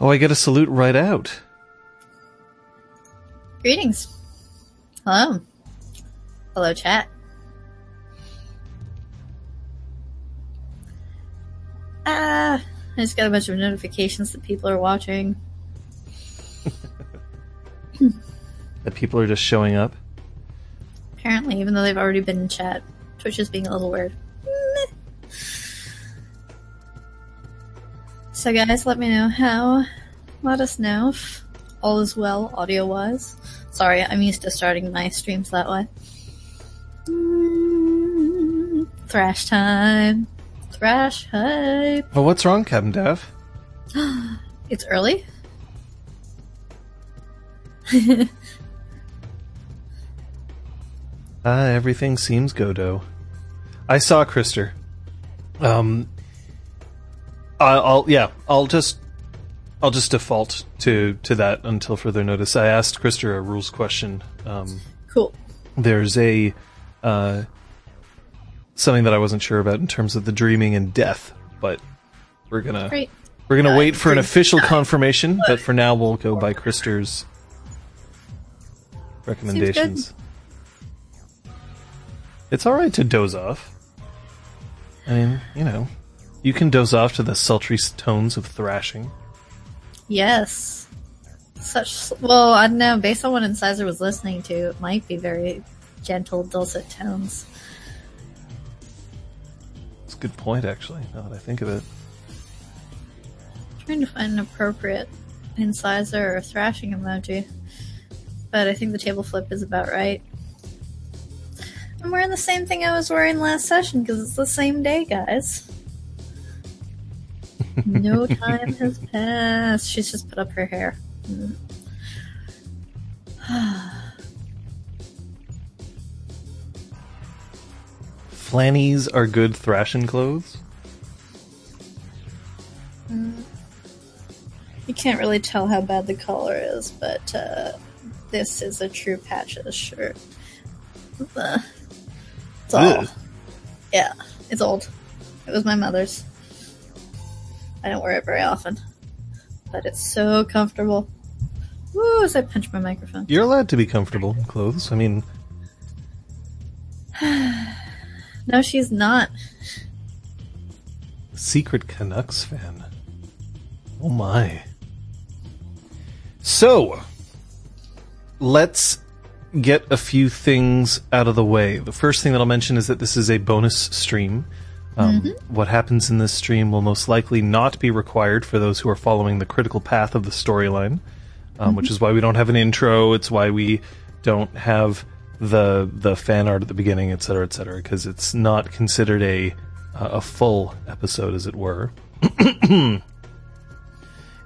Oh, I get a salute right out. Greetings. Hello. Hello, chat. Ah, I just got a bunch of notifications that people are watching. That people are just showing up. Apparently, even though they've already been in chat, Twitch is being a little weird. Meh. So, guys, let me know how. Let us know if all is well audio wise. Sorry, I'm used to starting my streams that way. Mm, thrash time. Thrash hype. Well, what's wrong, Captain Daff? It's early. Ah, everything seems Godot. I saw Krister. Um, I- I'll yeah, I'll just I'll just default to to that until further notice. I asked Krister a rules question. Um, Cool. there's a uh, something that I wasn't sure about in terms of the dreaming and death, but we're gonna Great. we're gonna Uh, wait for an official confirmation. But for now, we'll go by Krister's recommendations. It's all right to doze off. I mean, you know, you can doze off to the sultry tones of thrashing. Yes. Such well, I don't know. Based on what Incisor was listening to, it might be very gentle, dulcet tones. It's a good point, actually. Now that I think of it, trying to find an appropriate incisor or thrashing emoji, but I think the table flip is about right. I'm wearing the same thing I was wearing last session because it's the same day, guys. No time has passed. She's just put up her hair. Mm. flannies are good thrashing clothes. You can't really tell how bad the color is, but uh, this is a true patches shirt. It's old. Ugh. Yeah, it's old. It was my mother's. I don't wear it very often, but it's so comfortable. Woo! As I punch my microphone. You're allowed to be comfortable in clothes. I mean, No, she's not. secret Canucks fan. Oh my. So, let's get a few things out of the way. The first thing that I'll mention is that this is a bonus stream. Um, What happens in this stream will most likely not be required for those who are following the critical path of the storyline, um, which is why we don't have an intro. It's why we don't have the the fan art at the beginning, et cetera, et cetera, because it's not considered a a full episode, as it were.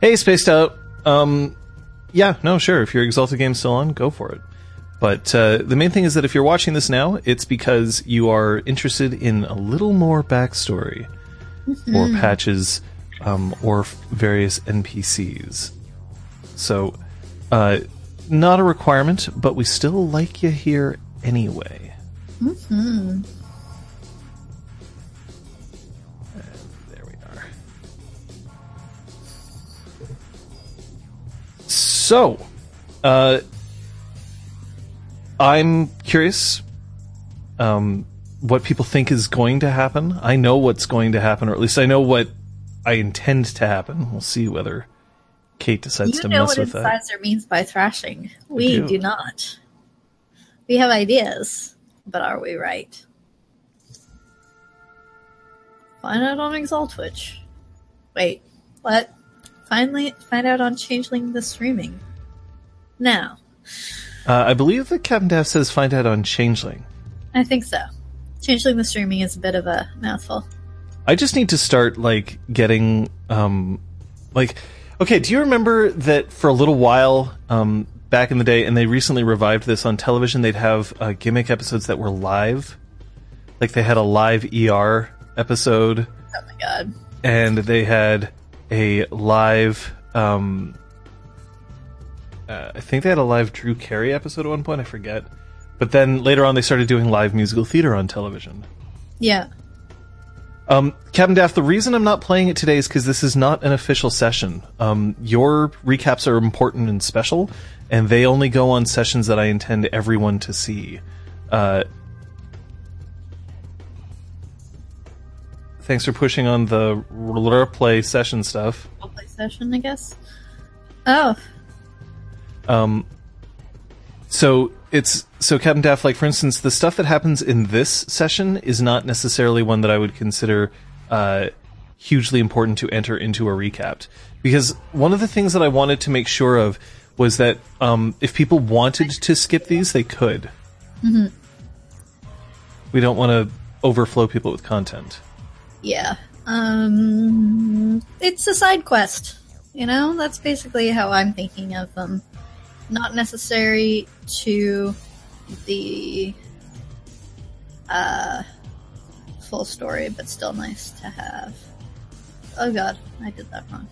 hey, spaced out. Um, yeah, no, sure. If your Exalted game's still on, go for it. But uh, the main thing is that if you're watching this now, it's because you are interested in a little more backstory or patches um, or f- various NPCs. So, uh, not a requirement, but we still like you here anyway. And there we are. So, uh, I'm curious um, what people think is going to happen. I know what's going to happen, or at least I know what I intend to happen. We'll see whether Kate decides You to mess with that. You know incisor means by thrashing. We do. do not. We have ideas, but are we right? Find out on Exalt Twitch. Wait, what? Finally, find out on Changeling the streaming. Now, Uh, I believe that Captain Daff says find out on Changeling. I think so. Changeling the streaming is a bit of a mouthful. I just need to start like getting um like okay, do you remember that for a little while um back in the day and they recently revived this on television they'd have uh, gimmick episodes that were live like they had a live ER episode Oh my god. and they had a live um uh, I think they had a live Drew Carey episode at one point, I forget. But then later on they started doing live musical theater on television. Yeah. Um, Captain Daff, the reason I'm not playing it today is because this is not an official session. Um, your recaps are important and special, and they only go on sessions that I intend everyone to see. Uh, thanks for pushing on the play session stuff. Roleplay session, I guess. Oh, Um, so it's so Captain Daff, like for instance, the stuff that happens in this session is not necessarily one that I would consider uh, hugely important to enter into a recap. Because one of the things that I wanted to make sure of was that um, if people wanted to skip these, they could. We don't want to overflow people with content. yeah. Um, it's a side quest. You know, that's basically how I'm thinking of them. Not necessary to the uh, full story, but still nice to have. Oh god, I did that wrong.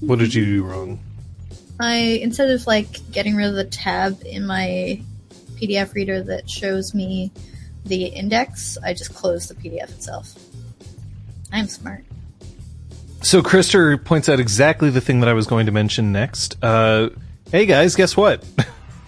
What did you do wrong? I instead of like getting rid of the tab in my PDF reader that shows me the index, I just closed the PDF itself. I'm smart. So Krister points out exactly the thing that I was going to mention next. Uh, hey guys, guess what?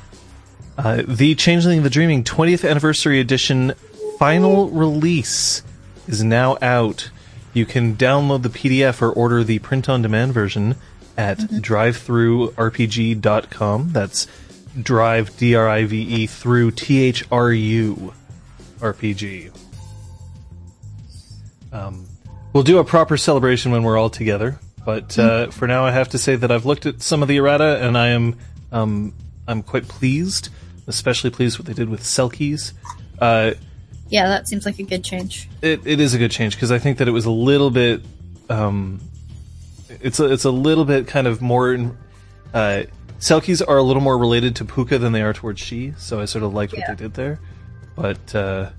uh, the Changeling the Dreaming 20th Anniversary Edition final release is now out. You can download the PDF or order the print-on-demand version at drivethrurpg.com. That's drive, D-R-I-V-E, through T-H-R-U RPG. Um, We'll do a proper celebration when we're all together. But uh, for now, I have to say that I've looked at some of the errata, and I am um, I'm quite pleased, especially pleased what they did with Selkies. Uh, Yeah, that seems like a good change. it, it is a good change because I think that it was a little bit, um, it's a, it's a little bit kind of more. in- Uh, Selkies are a little more related to Pooka than they are towards Sidhe, so I sort of liked Yeah. what they did there. But uh,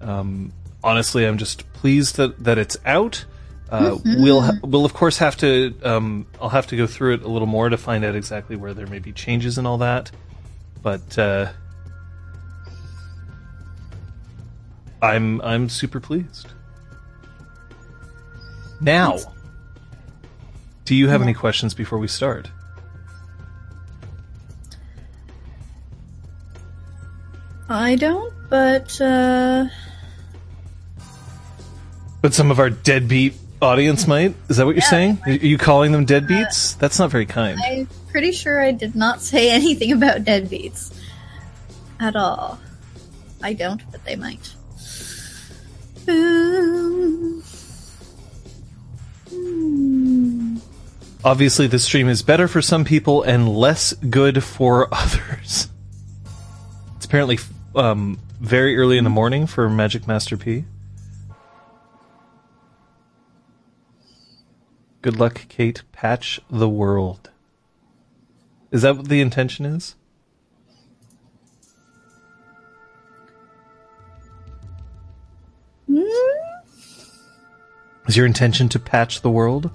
um, honestly, I'm just pleased that, that it's out. Uh, We'll ha- we'll of course have to um, I'll have to go through it a little more to find out exactly where there may be changes and all that. But uh, I'm I'm super pleased. Now, do you have any questions before we start? I don't, but uh, But some of our deadbeat audience might. Is that what you're saying? Are you calling them deadbeats? That's not very kind. I'm pretty sure I did not say anything about deadbeats at all. I don't, but they might. Um, hmm. Obviously, the stream is better for some people and less good for others. It's apparently um, very early in the morning for Magic Master P. Good luck, Kate. Patch the world. Is that what the intention is? Is your intention to patch the world?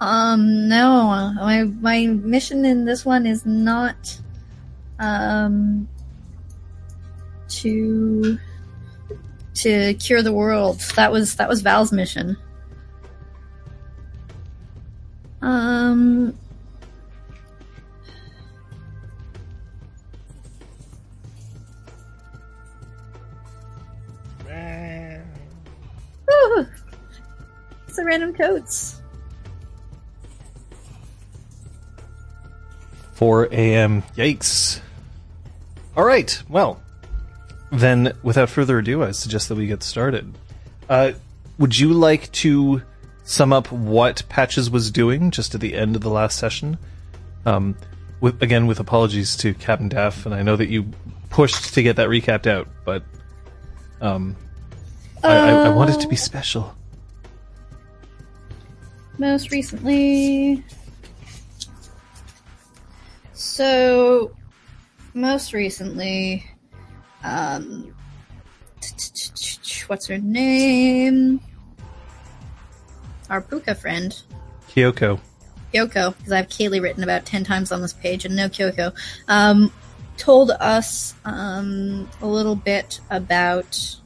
Um, no. My my mission in this one is not um to to cure the world. That was that was Val's mission. Um Woo! It's the random codes. 4 a.m. Yikes. All right. Well, then, without further ado, I suggest that we get started. Uh, would you like to sum up what Patches was doing just at the end of the last session? Um, with, again, with apologies to Captain Daff, and I know that you pushed to get that recapped out, but um, I, I, I want it to be special. most recently. So, most recently, um, what's her name? Our Pooka friend, Kyoko. Kyoko, because I have Kaylee written about 10 times on this page and no Kyoko, um, told us um, a little bit about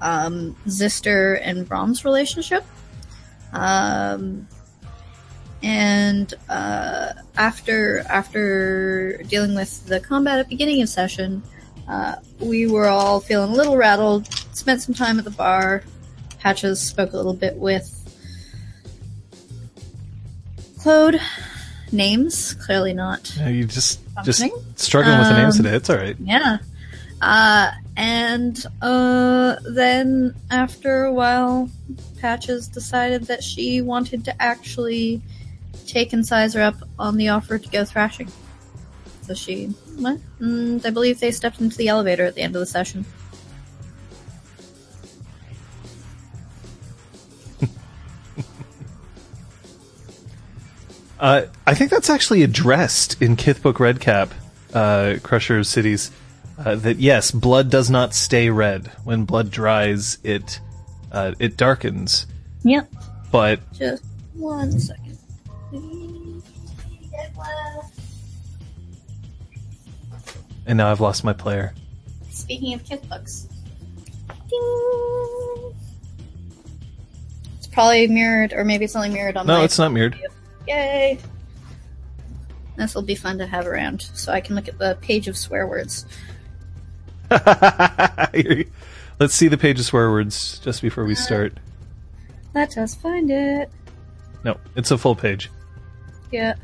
um, Zister and Brom's relationship. Um, and uh, after after dealing with the combat at the beginning of session, uh, we were all feeling a little rattled. Spent some time at the bar. Patches spoke a little bit with Claude. Names clearly not. Yeah, you just just struggling with the names Um, today. It's all right. Yeah. Uh, and uh, then after a while, Patches decided that she wanted to actually take Incisor up on the offer to go thrashing. So she went, and I believe they stepped into the elevator at the end of the session. Uh, I think that's actually addressed in Kithbook Redcap, uh, Crusher of Cities. Uh, that yes, blood does not stay red. When blood dries, it uh, it darkens. Yep. But Just one second. and now I've lost my player. Speaking of kith books. Ding. It's probably mirrored, or maybe it's only mirrored on No, my it's not mirrored. Yay! This will be fun to have around, so I can look at the page of swear words. Let's see the page of swear words just before we start. Let us find it. No, it's a full page. Yeah.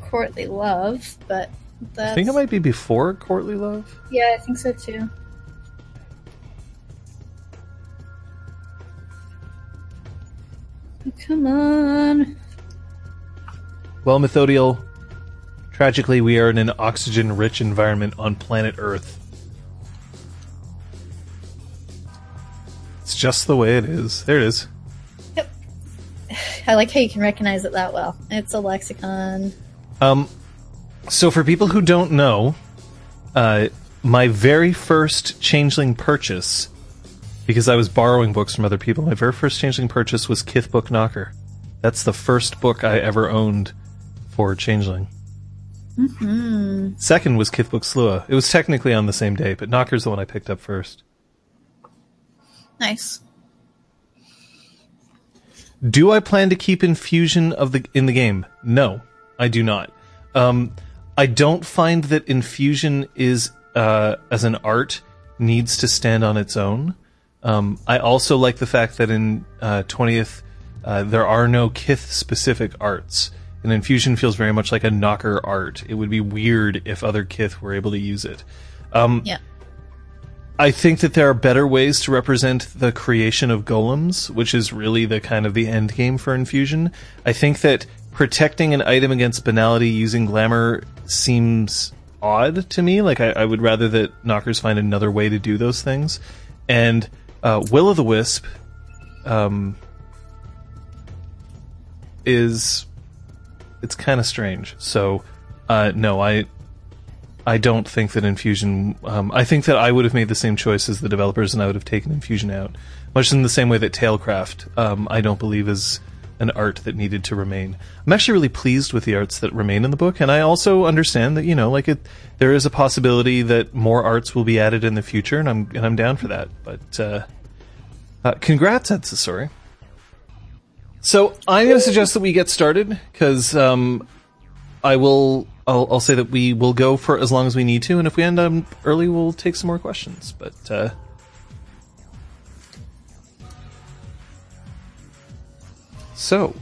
Courtly love, but that's I think it might be before Courtly Love. Yeah, I think so too. Come on. Well, Methodiel, tragically, we are in an oxygen rich environment on planet Earth. It's just the way it is. There it is. Yep. I like how you can recognize it that well. It's a lexicon. Um, so, for people who don't know, uh, my very first Changeling purchase, because I was borrowing books from other people, my very first Changeling purchase was Kith Book Nocker. That's the first book I ever owned for Changeling. Hmm. Second was Kith Book Sluagh. It was technically on the same day, but Nocker's the one I picked up first. Nice. Do I plan to keep infusion of the in the game? No, I do not. Um, I don't find that infusion is uh, as an art needs to stand on its own. Um, I also like the fact that in uh, twentieth uh, there are no Kith specific arts, and infusion feels very much like a nocker art. It would be weird if other Kith were able to use it. Um, Yeah. I think that there are better ways to represent the creation of golems, which is really the kind of the end game for infusion. I think that protecting an item against banality using glamour seems odd to me. Like I, I would rather that nockers find another way to do those things. And uh, Will o' the Wisp um, is it's kind of strange. So uh, no, I I don't think that Infusion. Um, I think that I would have made the same choice as the developers, and I would have taken Infusion out, much in the same way that Tale Craft. Um, I don't believe is an art that needed to remain. I'm actually really pleased with the arts that remain in the book, and I also understand that you know, like it, there is a possibility that more arts will be added in the future, and I'm and I'm down for that. But uh, uh, congrats, Etsasori. So I'm going to suggest that we get started because um, I will. I'll, I'll say that we will go for as long as we need to, and if we end up early, we'll take some more questions. But uh, so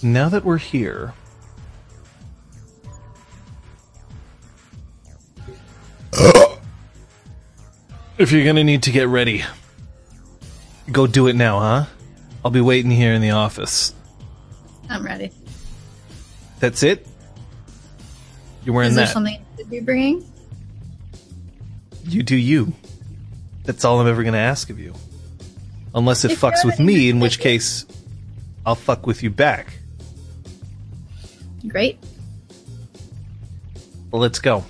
now that we're here, if you're gonna need to get ready, go do it now, huh? I'll be waiting here in the office. I'm ready. That's it. You're wearing Is there that. something you should be bringing? You do you. That's all I'm ever to ask of you. Unless it If fucks with me, in which case I'll fuck with you back. Great. Let's go.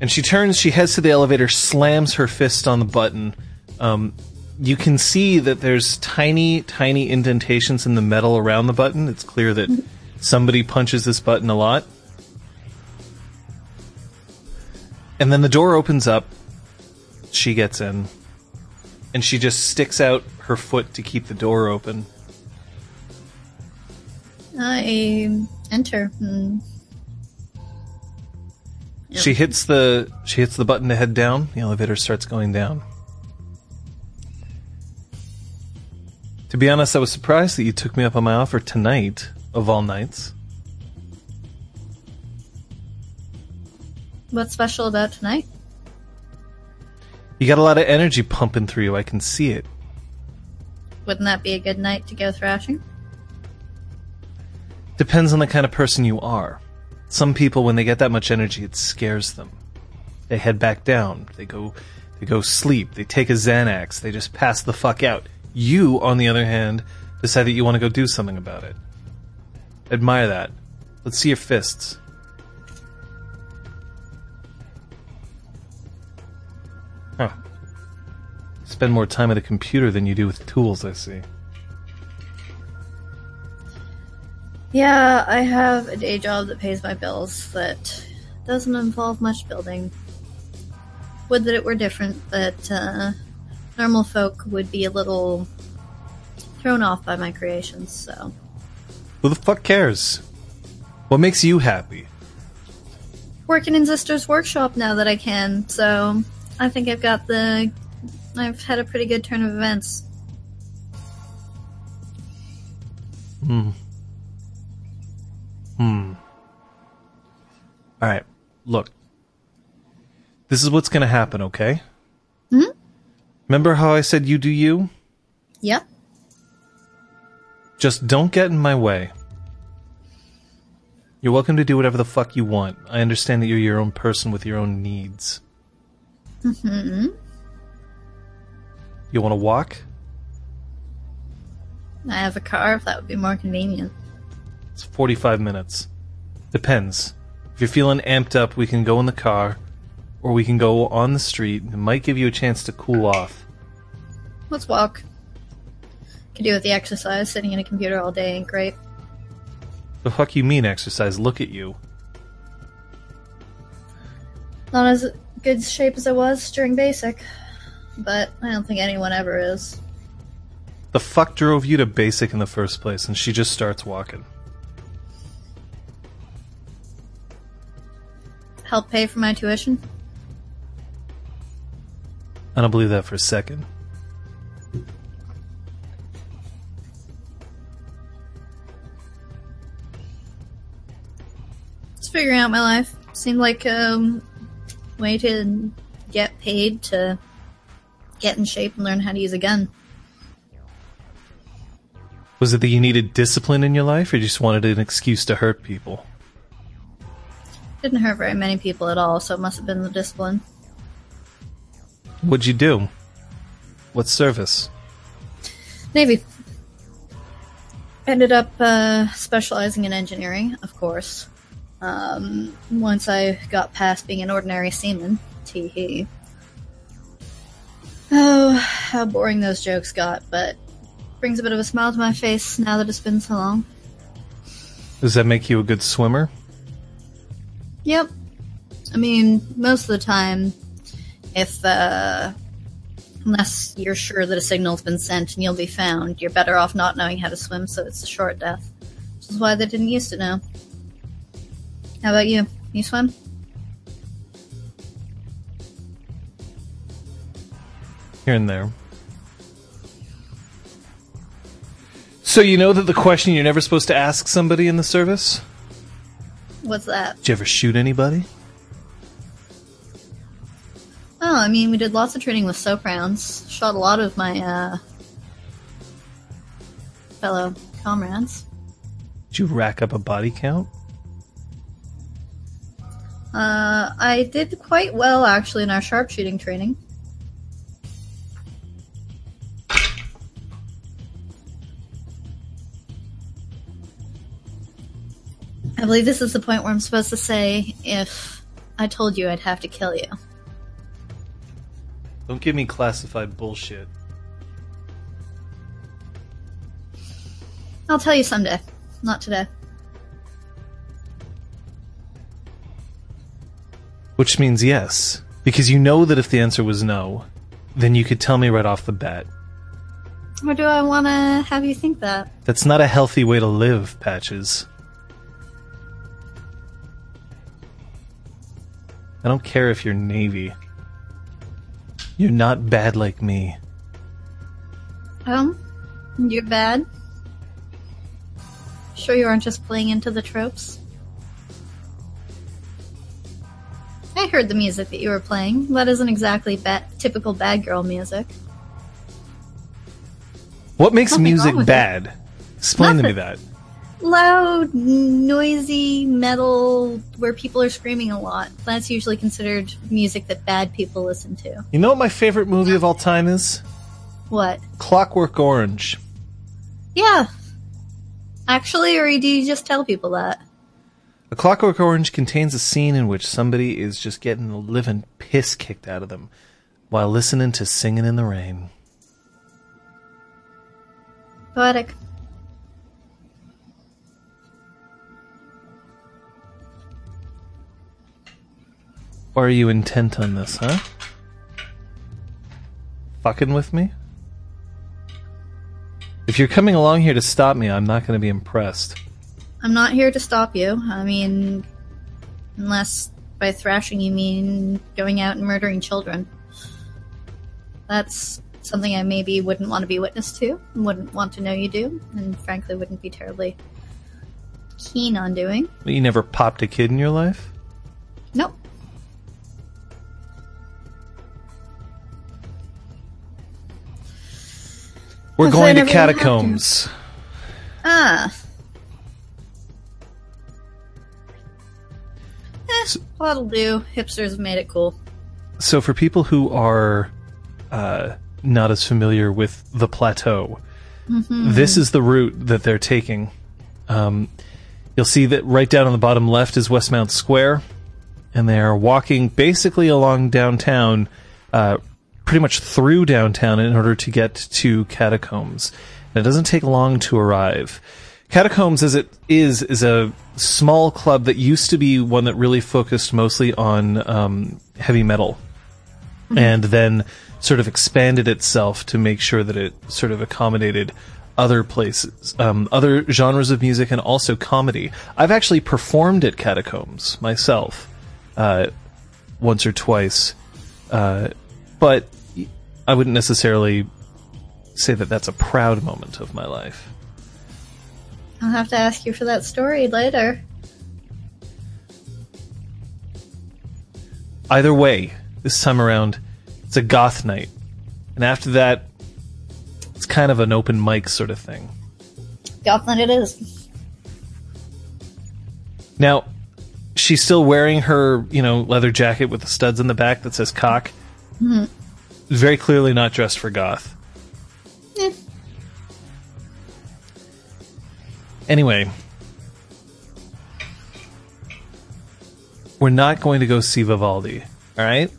And she turns, she heads to the elevator, slams her fist on the button. Um, you can see that there's tiny, tiny indentations in the metal around the button. It's clear that somebody punches this button a lot. And then the door opens up. She gets in. And she just sticks out her foot to keep the door open. Uh, I enter. and- She hits the she hits the button to head down. The elevator starts going down. To be honest, I was surprised that you took me up on my offer tonight, of all nights. What's special about tonight? You got a lot of energy pumping through you. I can see it. Wouldn't that be a good night to go thrashing? Depends on the kind of person you are. Some people, when they get that much energy, it scares them. They head back down. They go, they go sleep. They take a Xanax. They just pass the fuck out. You, on the other hand, decide that you want to go do something about it. Admire that. Let's see your fists. Huh. Spend more time at a computer than you do with tools, I see. Yeah, I have a day job that pays my bills that doesn't involve much building. Would that it were different, that uh, normal folk would be a little thrown off by my creations, so. Who the fuck cares? What makes you happy? Working in Sister's workshop now that I can, so I think I've got the. I've had a pretty good turn of events. Hmm. Hmm. All right. Look. This is what's going to happen, okay? Hmm? Remember how I said you do you? Yeah? Just don't get in my way. You're welcome to do whatever the fuck you want. I understand that you're your own person with your own needs. hmm You want to walk? I have a car if that would be more convenient. It's 45 minutes. Depends. If you're feeling amped up, we can go in the car, or we can go on the street. It might give you a chance to cool off. Let's walk. Could do with the exercise. Sitting in a computer all day ain't great. The fuck you mean exercise? Look at you. Not as good shape as I was during basic, but I don't think anyone ever is. The fuck drove you to basic in the first place? And she just starts walking. Help pay for my tuition? I don't believe that for a second. Just figuring out my life. Seemed like a um, way to get paid to get in shape and learn how to use a gun. Was it that you needed discipline in your life, or you just wanted an excuse to hurt people? Didn't hurt very many people at all, so it must have been the discipline. What'd you do? What service? Navy. Ended up uh, specializing in engineering, of course. Um, once I got past being an ordinary seaman, tee hee. Oh, how boring those jokes got, but brings a bit of a smile to my face now that it's been so long. Does that make you a good swimmer? Yep. I mean, most of the time, if, uh, unless you're sure that a signal's been sent and you'll be found, you're better off not knowing how to swim, so it's a short death. Which is why they didn't used to know. How about you? You swim? Here and there. So you know that the question you're never supposed to ask somebody in the service? What's that? Did you ever shoot anybody? Oh, I mean, we did lots of training with soap rounds. Shot a lot of my, uh, fellow comrades. Did you rack up a body count? Uh, I did quite well, actually, in our sharpshooting training. I believe this is the point where I'm supposed to say, if I told you I'd have to kill you. Don't give me classified bullshit. I'll tell you someday. Not today. Which means yes. Because you know that if the answer was no, then you could tell me right off the bat. Or do I want to have you think that? That's not a healthy way to live, Patches. I don't care if you're Navy. You're not bad like me. Um, you're bad? Sure you aren't just playing into the tropes? I heard the music that you were playing. That isn't exactly ba- typical bad girl music. What makes Nothing music with it. bad? Explain to me that. Loud, noisy metal where people are screaming a lot. That's usually considered music that bad people listen to. You know what my favorite movie of all time is? What? Clockwork Orange. Yeah. Actually, or do you just tell people that? A Clockwork Orange contains a scene in which somebody is just getting the living piss kicked out of them while listening to Singing in the Rain. Poetic. Why are you intent on this, huh? Fucking with me? If you're coming along here to stop me, I'm not going to be impressed. I'm not here to stop you. I mean, unless by thrashing you mean going out and murdering children. That's something I maybe wouldn't want to be witness to, wouldn't want to know you do, and frankly wouldn't be terribly keen on doing. You never popped a kid in your life? Nope. We're going to never even have to. catacombs. Ah. Eh, that'll do. Hipsters have made it cool. So, for people who are uh, not as familiar with the plateau, this is the route that they're taking. Um, you'll see that right down on the bottom left is Westmount Square, and they are walking basically along downtown, uh, pretty much through downtown in order to get to Catacombs. And it doesn't take long to arrive. Catacombs, as it is, is a small club that used to be one that really focused mostly on um, heavy metal, and then sort of expanded itself to make sure that it sort of accommodated other places, um, other genres of music, and also comedy. I've actually performed at Catacombs myself, uh, once or twice, uh, but I wouldn't necessarily say that that's a proud moment of my life. I'll have to ask you for that story later. Either way, this time around, it's a goth night. And after that, it's kind of an open mic sort of thing. Goth Gothland it is. Now, she's still wearing her, you know, leather jacket with the studs in the back that says cock. Very clearly not dressed for goth. Eh. Anyway, we're not going to go see Vivaldi, all right?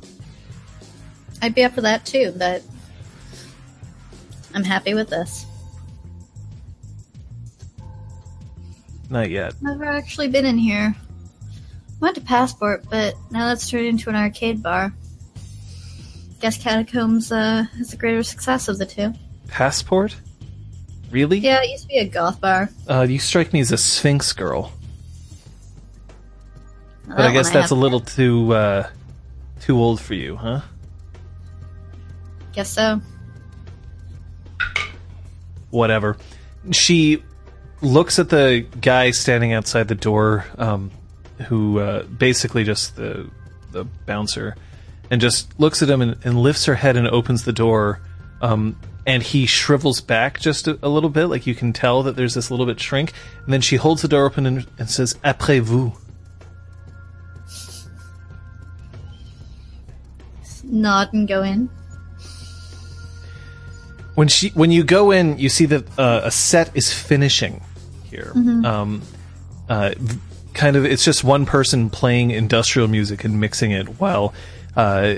I'd be up for that too, but I'm happy with this. Not yet. Never actually been in here. Went to Passport, but now that's turned into an arcade bar. I guess Catacombs uh, is the greater success of the two. Passport? Really? Yeah, it used to be a goth bar. Uh, you strike me as a Sphinx girl, Well, but I guess that's a little too uh, too old for you, huh? Guess so. Whatever. She looks at the guy standing outside the door, um, who uh, basically just the the bouncer, and just looks at him and, and lifts her head and opens the door. Um, and he shrivels back just a, a little bit, like you can tell that there's this little bit shrink. And then she holds the door open and, and says, "Après vous." Nod and go in. when she when you go in, you see that uh, a set is finishing here. Um, uh, kind of, it's just one person playing industrial music and mixing it, while uh,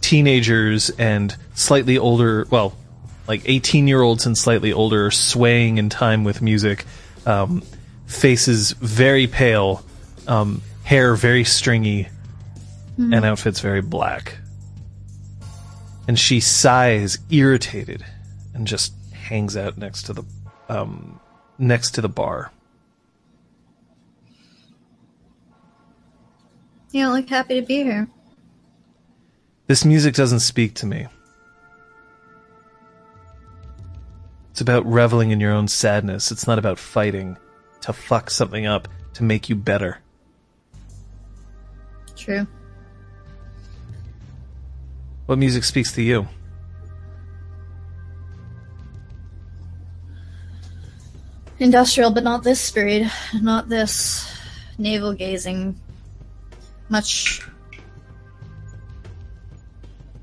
teenagers and slightly older, well, like eighteen year olds and slightly older, swaying in time with music. Um, faces very pale, um, hair very stringy, and outfits very black. And she sighs, irritated, and just hangs out next to the um, next to the bar. You don't look happy to be here. This music doesn't speak to me. It's about reveling in your own sadness. It's not about fighting to fuck something up to make you better. True. What music speaks to you? Industrial, but not this speed. Not this navel gazing. Much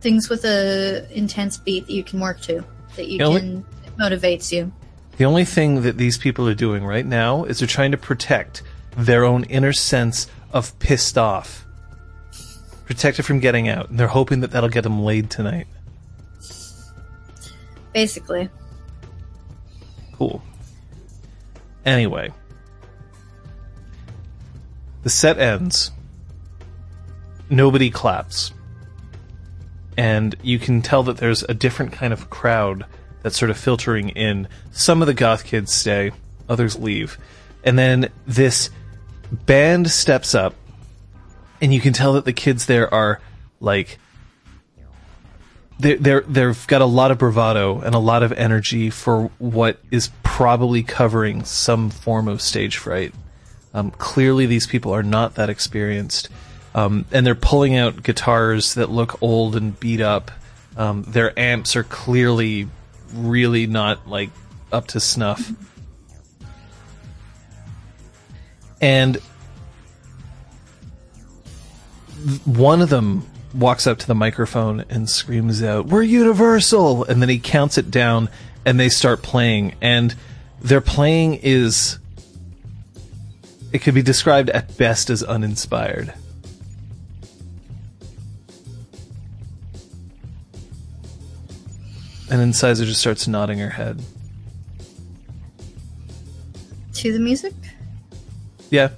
things with a intense beat that you can work to, that you The only- can motivates you. The only thing that these people are doing right now is they're trying to protect their own inner sense of pissed off. Protect it from getting out. And they're hoping that that'll get them laid tonight. Basically. Cool. Anyway, the set ends. Nobody claps. And you can tell that there's a different kind of crowd that's sort of filtering in. Some of the goth kids stay, others leave. And then this band steps up, and you can tell that the kids there are like they're, they're they've got a lot of bravado and a lot of energy for what is probably covering some form of stage fright. Um, clearly, these people are not that experienced, um, and they're pulling out guitars that look old and beat up. Um, their amps are clearly really not like up to snuff, and one of them walks up to the microphone and screams out, "We're Universal!" And then he counts it down, and they start playing. And their playing is, it could be described at best as uninspired. And then Sizer just starts nodding her head. To the music? Yeah,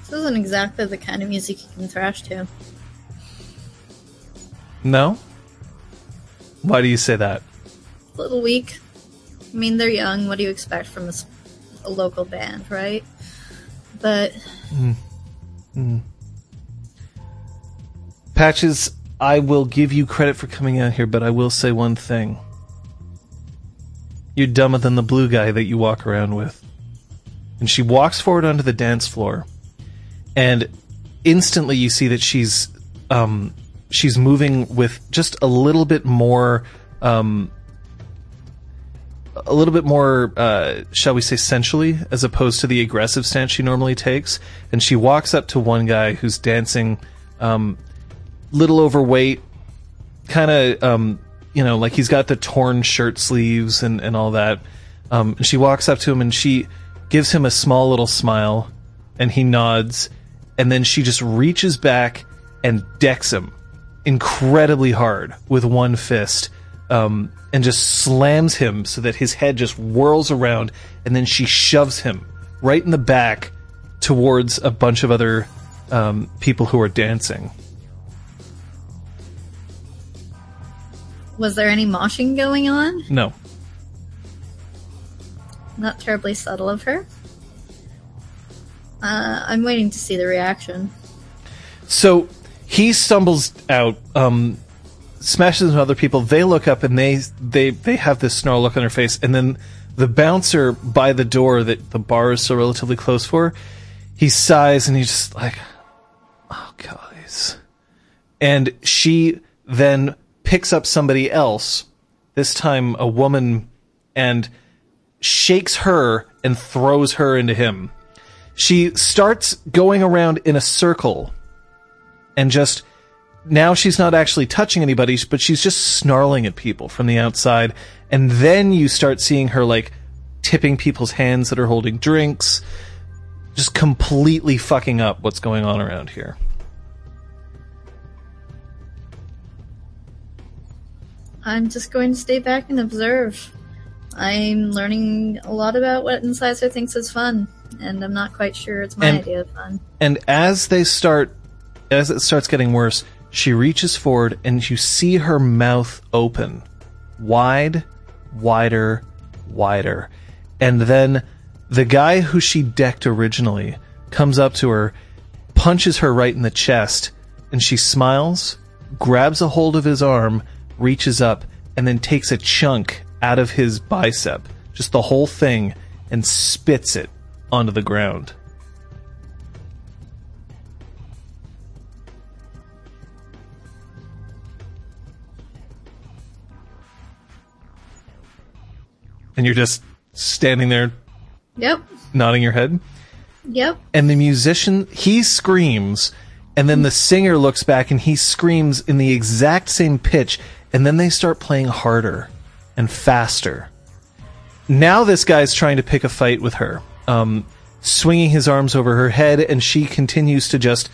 This isn't exactly the kind of music you can thrash to. no. Why do you say that? A little weak. I mean, they're young. What do you expect from a local band, right? But Patches, I will give you credit for coming out here, but I will say one thing. You're dumber than the blue guy that you walk around with. And she walks forward onto the dance floor, and instantly you see that she's um, she's moving with just a little bit more um, a little bit more, uh, shall we say, sensually, as opposed to the aggressive stance she normally takes. And she walks up to one guy who's dancing, um, little overweight, kind of, um, you know, like he's got the torn shirt sleeves and, and all that. Um, and she walks up to him and she gives him a small little smile, and he nods. And then she just reaches back and decks him incredibly hard with one fist um, and just slams him so that his head just whirls around and then she shoves him right in the back towards a bunch of other um, people who are dancing. was there any moshing going on? No. Not terribly subtle of her. Uh, I'm waiting to see the reaction. So he stumbles out, um, smashes into other people. They look up and they they they have this snarl look on their face, and then the bouncer by the door that the bar is so relatively close for, he sighs and he's just like, "Oh, guys," and she then picks up somebody else, this time a woman, and shakes her and throws her into him. She starts going around in a circle and just now she's not actually touching anybody, but she's just snarling at people from the outside. And then you start seeing her like tipping people's hands that are holding drinks, just completely fucking up what's going on around here. I'm just going to stay back and observe. I'm learning a lot about what Incisor thinks is fun, and I'm not quite sure it's my And- idea of fun. And as they start, as it starts getting worse, she reaches forward and you see her mouth open, wide, wider, wider. And then the guy who she decked originally comes up to her, punches her right in the chest, and she smiles, grabs a hold of his arm, reaches up, and then takes a chunk out of his bicep, just the whole thing, and spits it onto the ground. And you're just standing there Yep, nodding your head. yep. And the musician, he screams, and then the singer looks back and he screams in the exact same pitch, and then they start playing harder and faster. Now this guy's trying to pick a fight with her, um, swinging his arms over her head, and she continues to just,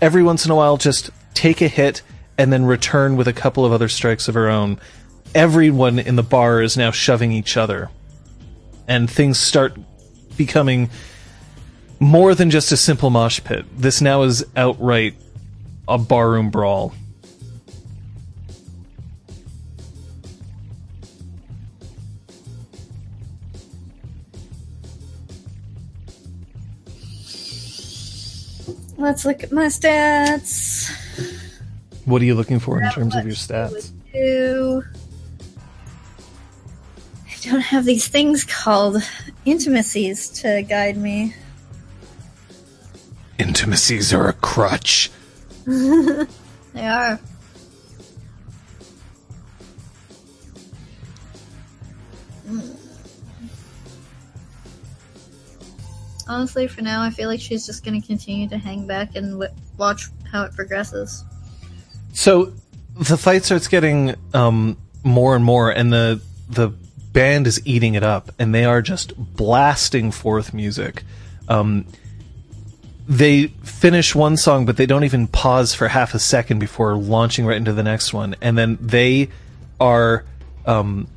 every once in a while, just take a hit and then return with a couple of other strikes of her own. Everyone in the bar is now shoving each other. And things start becoming more than just a simple mosh pit. This now is outright a barroom brawl. Let's look at my stats. What are you looking for in terms of your stats? Don't have these things called intimacies to guide me. Intimacies are a crutch. They are. Mm. Honestly, for now, I feel like she's just going to continue to hang back and w- watch how it progresses. So the fight starts getting um, more and more, and the the band is eating it up, and they are just blasting forth music. Um, they finish one song, but they don't even pause for half a second before launching right into the next one, and then they are. Um,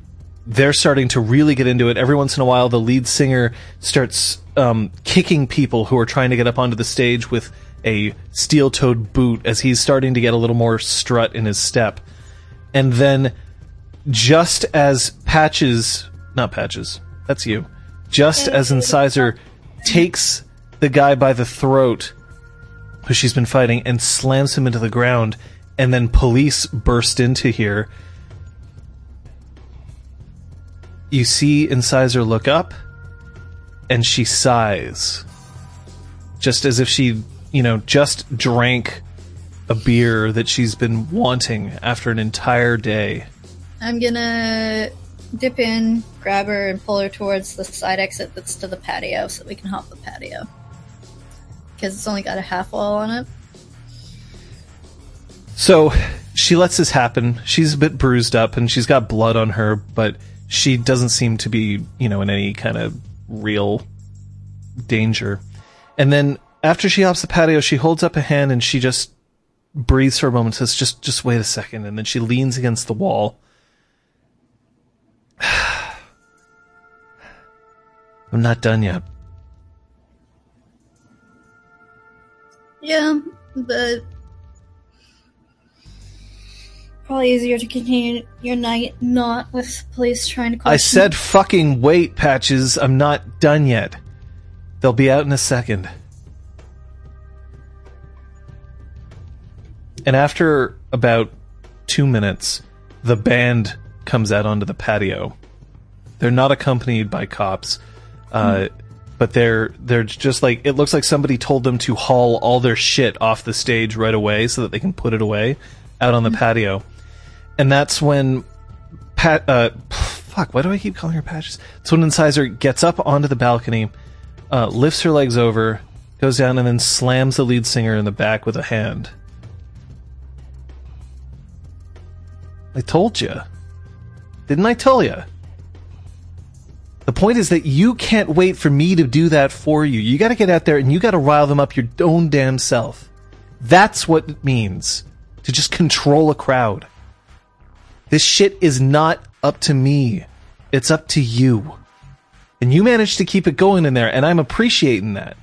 they're starting to really get into it. Every once in a while, the lead singer starts um, kicking people who are trying to get up onto the stage with a steel-toed boot as he's starting to get a little more strut in his step. And then, just as Patches, not Patches, that's you, just as Incisor takes the guy by the throat who she's been fighting and slams him into the ground, and then police burst into here. You see Incisor look up, and she sighs. Just as if she, you know, just drank a beer that she's been wanting after an entire day. I'm gonna dip in, grab her, and pull her towards the side exit that's to the patio so we can hop the patio. Because it's only got a half wall on it. So she lets this happen. She's a bit bruised up and she's got blood on her, but she doesn't seem to be, you know, in any kind of real danger. And then after she hops the patio, she holds up a hand and she just breathes for a moment, says, just, just wait a second. And then she leans against the wall. I'm not done yet. Yeah, but probably easier to continue your night not with police trying to question. I said fucking wait, Patches. I'm not done yet. They'll be out in a second. And after about two minutes, the band comes out onto the patio. They're not accompanied by cops, uh, but they're they're just like it looks like somebody told them to haul all their shit off the stage right away so that they can put it away out on the patio. And that's when Pat, uh, fuck, why do I keep calling her Patches? It's when Incisor gets up onto the balcony, uh, lifts her legs over, goes down, and then slams the lead singer in the back with a hand. I told you. Didn't I tell you? The point is that you can't wait for me to do that for you. You gotta get out there and you gotta rile them up your own damn self. That's what it means to just control a crowd. This shit is not up to me. It's up to you. And you managed to keep it going in there, and I'm appreciating that.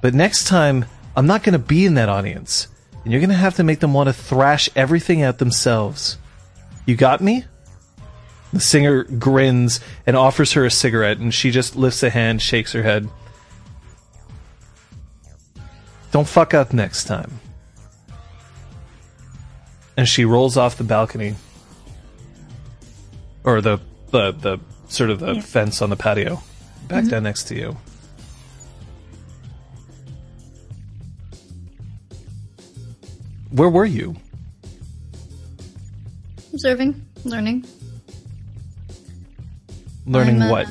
But next time, I'm not to be in that audience. And you're to have to make them want to thrash everything out themselves. You got me? The singer grins and offers her a cigarette, and she just lifts a hand, shakes her head. Don't fuck up next time. And she rolls off the balcony. Or the the, the sort of the Yeah. fence on the patio. Back mm-hmm. down next to you. Where were you? Observing, learning. Learning uh, what?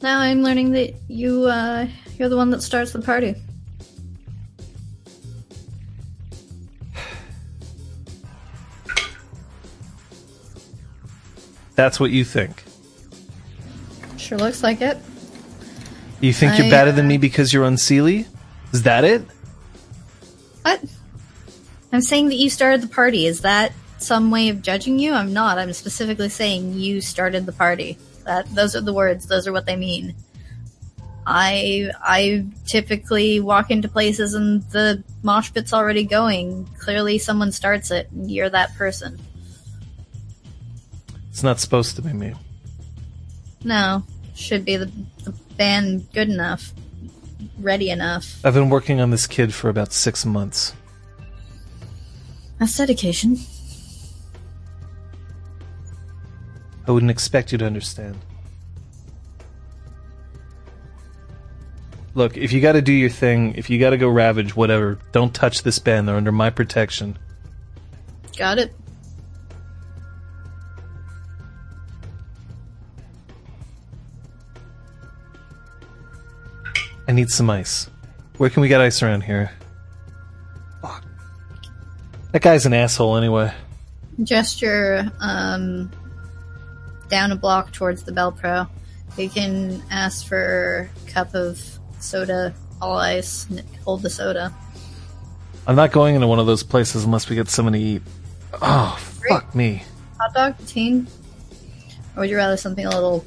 Now I'm learning that you, uh, you're the one that starts the party. That's what you think. Sure looks like it. You think you're I, better than uh, me because you're unseelie? Is that it? What? I'm saying that you started the party. Is that some way of judging you? I'm not. I'm specifically saying you started the party. That those are the words. Those are what they mean. I I typically walk into places and the mosh pit's already going. Clearly, someone starts it, and you're that person. It's not supposed to be me. No, should be the, the band good enough, ready enough. I've been working on this kid for about six months. That's dedication. I wouldn't expect you to understand. Look, if you gotta do your thing, if you gotta go ravage, whatever, don't touch this band. They're under my protection. Got it. I need some ice. Where can we get ice around here? Fuck. That guy's an asshole anyway. gesture um, down a block towards the Belle Pro. You can ask for a cup of soda, all ice, and hold the soda. I'm not going into one of those places unless we get something to eat. Oh, fuck me. Hot dog, teen? Or would you rather something a little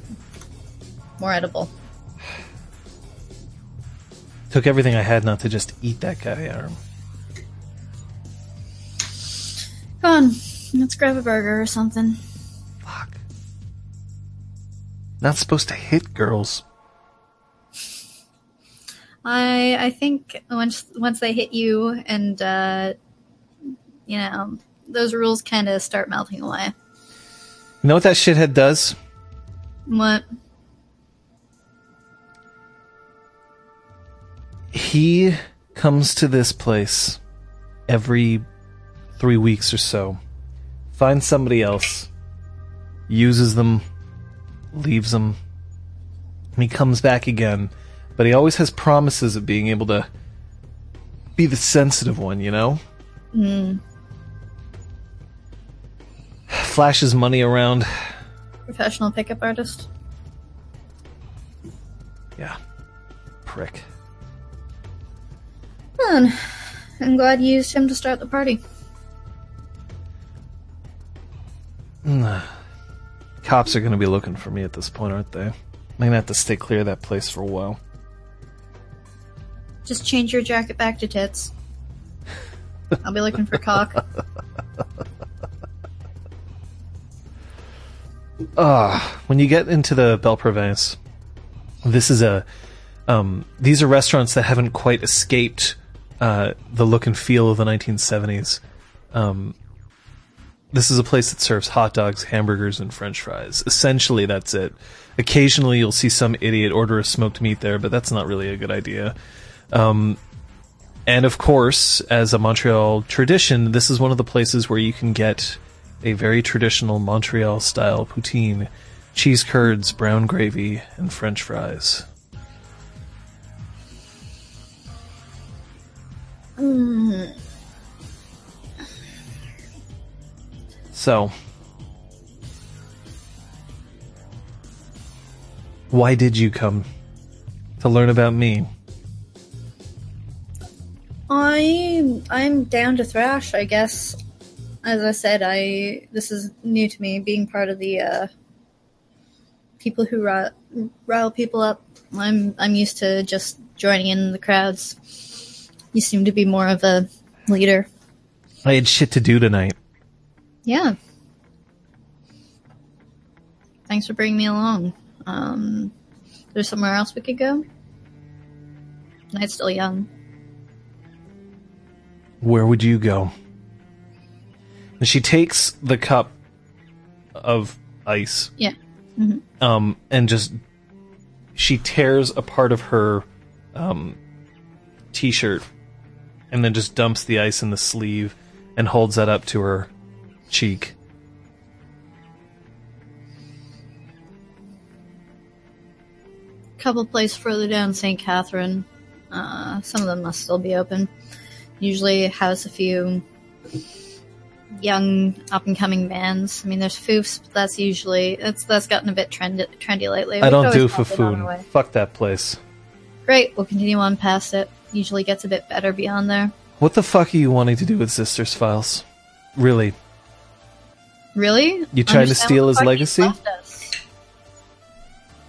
more edible? Took everything I had not to just eat that guy, Aram. Come on, let's grab a burger or something. Not supposed to hit girls. I I think once once they hit you and uh, you know those rules kind of start melting away. You know what that shithead does? What? He comes to this place every three weeks or so, finds somebody else, uses them, leaves him. and he comes back again. But he always has promises of being able to be the sensitive one, you know? Mm, Flashes money around. professional pickup artist. Yeah. Prick. Fun. I'm glad you used him to start the party. Cops are going to be looking for me at this point, aren't they? I'm going to have to stay clear of that place for a while. Just change your jacket back to tits. I'll be looking for cock. Ah, when you get into the Belle Province, this is a um, these are restaurants that haven't quite escaped uh, the look and feel of the 1970s. Um, this is a place that serves hot dogs, hamburgers, and French fries. Essentially, that's it. Occasionally, you'll see some idiot order a smoked meat there, but that's not really a good idea. Um, and of course, as a Montreal tradition, this is one of the places where you can get a very traditional Montreal style poutine, cheese curds, brown gravy, and French fries. So, why did you come? To learn about me. I I'm down to thrash, I guess. As I said, I this is new to me, being part of the uh, people who rile, rile people up. I'm I'm used to just joining in the crowds. You seem to be more of a leader. I had shit to do tonight. Yeah. Thanks for bringing me along. Um, there's somewhere else we could go. Night's still young. Where would you go? And she takes the cup of ice. Yeah. Um, and just she tears a part of her um, t-shirt, and then just dumps the ice in the sleeve and holds that up to her cheek. couple places further down St. Catherine. Uh, some of them must still be open. Usually has a few young up and coming bands. I mean, there's Foufs, but that's usually that's that's gotten a bit trendy, trendy lately. I We don't do always pop it on our way. Foufounes. Fuck that place. Great, we'll continue on past it. Usually gets a bit better beyond there. What the fuck are you wanting to do with Sisters Files? Really? Really? You trying to steal his legacy?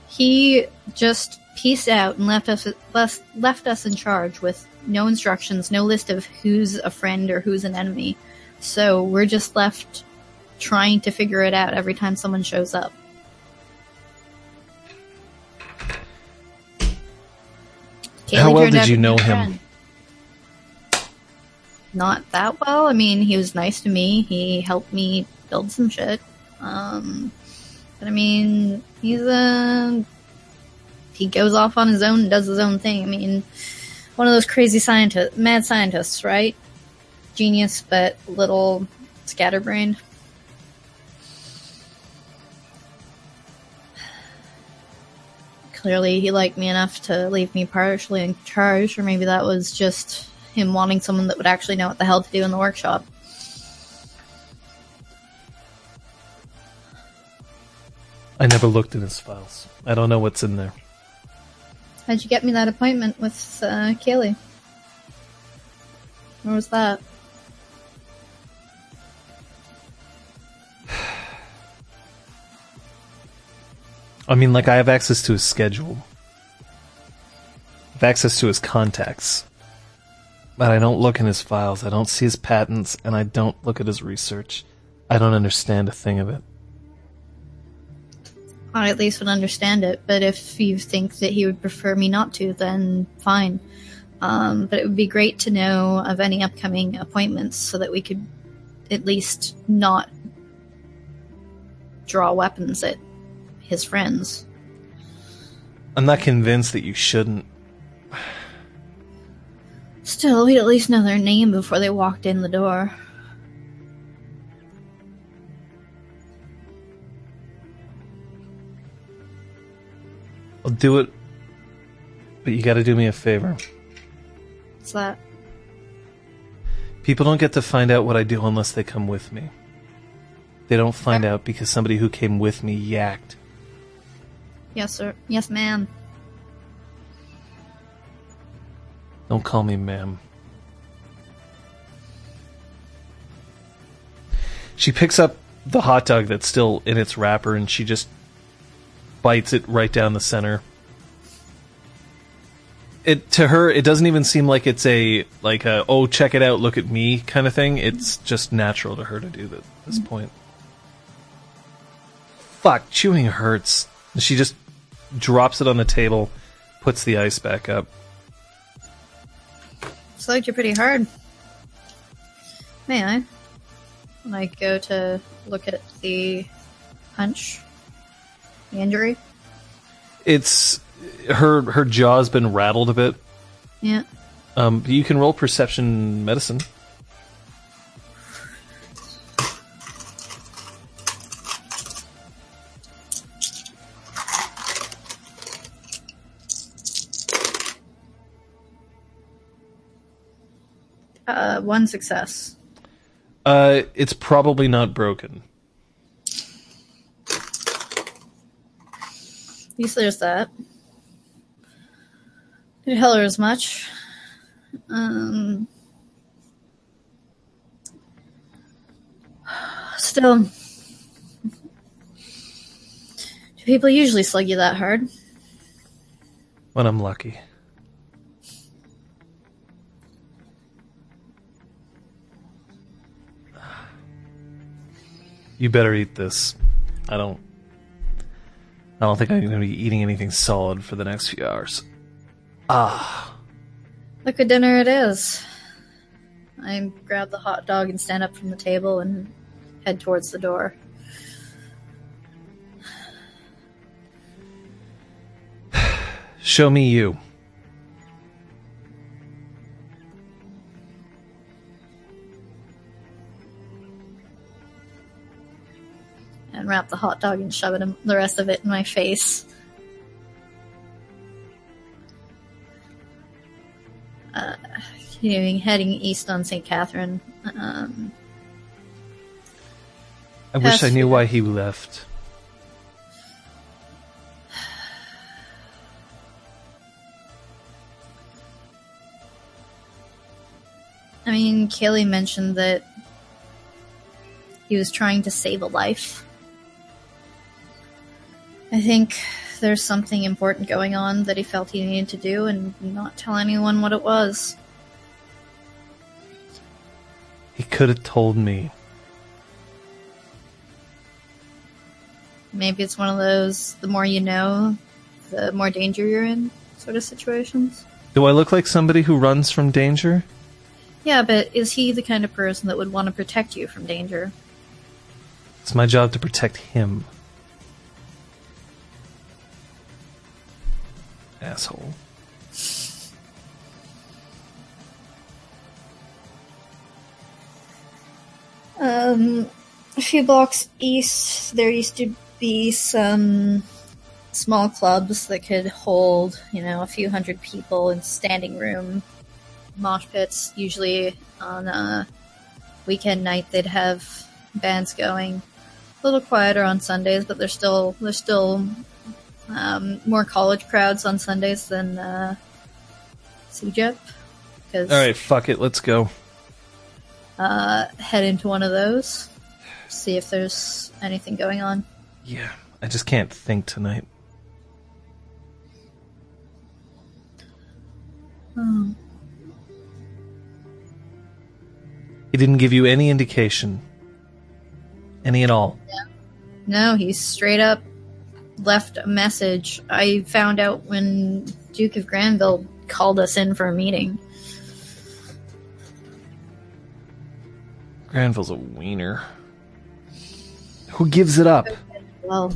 He. Just pieced out and left us left, left us in charge with no instructions, no list of who's a friend or who's an enemy. So we're just left trying to figure it out every time someone shows up. How well did you know him? Not that well. I mean, he was nice to me. He helped me build some shit. Um, but I mean, he's a he goes off on his own does his own thing. I mean, one of those crazy scientists, mad scientists, right? Genius, but little scatterbrained. Clearly, he liked me enough to leave me partially in charge, or maybe that was just him wanting someone that would actually know what the hell to do in the workshop. I never looked in his files. I don't know what's in there. How'd you get me that appointment with uh, Kaylee? Where was that? I mean, like, I have access to his schedule. I have access to his contacts. But I don't look in his files. I don't see his patents, and I don't look at his research. I don't understand a thing of it. I at least would understand it, but if you think that he would prefer me not to, then fine. Um, but it would be great to know of any upcoming appointments so that we could at least not draw weapons at his friends. I'm not convinced that you shouldn't. Still, we'd at least know their name before they walked in the door. I'll do it, but you gotta do me a favor. What's that? People don't get to find out what I do unless they come with me. They don't find out because somebody who came with me yacked. Yes, sir. Yes, ma'am. Don't call me ma'am. She picks up the hot dog that's still in its wrapper and she just bites it right down the center. It to her it doesn't even seem like it's a like a oh check it out look at me kind of thing. It's just natural to her to do that at this point. Fuck, chewing hurts. She just drops it on the table, puts the ice back up. Slugged you pretty hard. May I? When I go to look at the punch, injury. it's her her jaw's been rattled a bit. Yeah. Um, you can roll perception medicine. Uh, one success. Uh, it's probably not broken. At least there's that. Didn't tell her as much. Um, still, do people usually slug you that hard? When I'm lucky. You better eat this. I don't. I don't think I'm going to be eating anything solid for the next few hours. Ah. Look at dinner it is. I grab the hot dog and stand up from the table and head towards the door. Show me you. And wrap the hot dog and shove it the rest of it in my face. Uh, continuing heading east on St. Catherine. Um, I wish I knew why he left. I mean, Kaylee mentioned that he was trying to save a life. I think there's something important going on that he felt he needed to do and not tell anyone what it was. He could have told me. Maybe it's one of those the more you know, the more danger you're in sort of situations. Do I look like somebody who runs from danger? Yeah, but is he the kind of person that would want to protect you from danger? It's my job to protect him. Asshole. Um, a few blocks east, there used to be some small clubs that could hold, you know, a few hundred people in standing room mosh pits. Usually on a weekend night, they'd have bands going. A little quieter on Sundays, but there's still there's still um, more college crowds on Sundays than uh, CEGEP. All right, fuck it, let's go. Uh, head into one of those, see if there's anything going on. Yeah, I just can't think tonight. Oh. He didn't give you any indication. Any at all. Yeah. No, he straight up left a message. I found out when Duke of Granville called us in for a meeting. Granville's a wiener. Who gives it up? Well,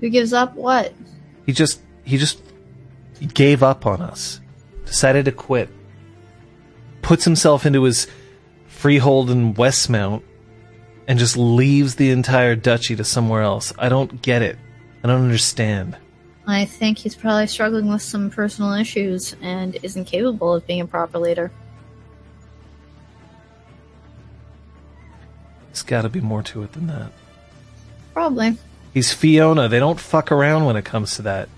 who gives up what? He just he just gave up on us. Decided to quit. Puts himself into his freehold in Westmount and just leaves the entire duchy to somewhere else. I don't get it. I don't understand. I think he's probably struggling with some personal issues and isn't capable of being a proper leader. There's got to be more to it than that. Probably. He's Fiona. They don't fuck around when it comes to that.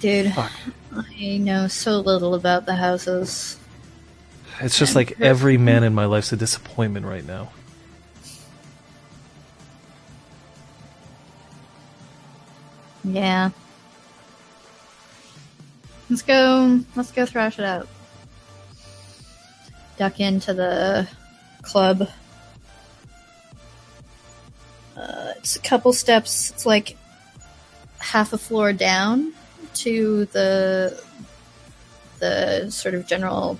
Dude, Fuck. I know so little about the houses. It's just like every man in my life's a disappointment right now. Yeah. Let's go. Let's go thrash it out. Duck into the club. Uh, it's a couple steps. It's like half a floor down to the the sort of general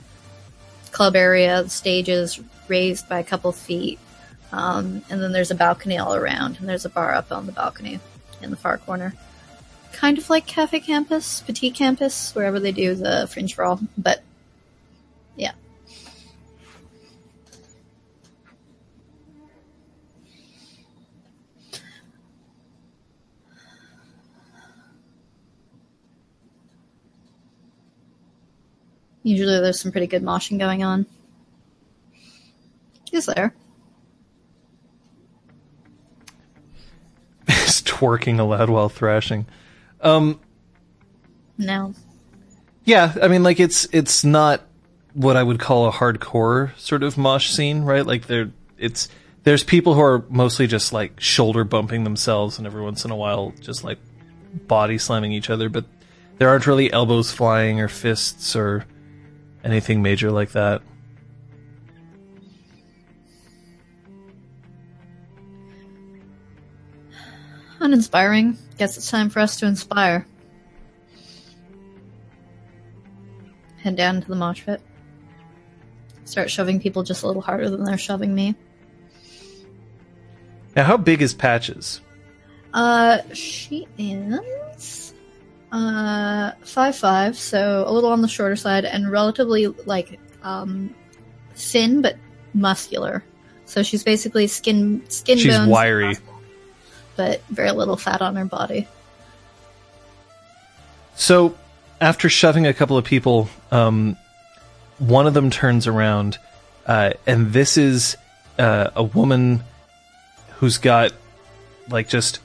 club area. The stage is raised by a couple feet, um, and then there's a balcony all around, and there's a bar up on the balcony in the far corner. Kind of like Cafe Campus, Petit Campus, wherever they do the Fringe Brawl, but Usually there's some pretty good moshing going on. Is there? Is twerking allowed while thrashing? Um, no. Yeah, I mean, like it's it's not what I would call a hardcore sort of mosh scene, right? Like they're it's There's people who are mostly just like shoulder bumping themselves, and every once in a while, just like body slamming each other. But there aren't really elbows flying or fists or anything major like that. Uninspiring. Guess it's time for us to inspire. Head down to the mosh pit. Start shoving people just a little harder than they're shoving me. Now, how big is Patches? Uh, she is uh five five, so a little on the shorter side, and relatively like um thin but muscular. So she's basically skin skin She's bones, wiry. but very little fat on her body. So, after shoving a couple of people, um, one of them turns around, uh, and this is uh, a woman who's got like just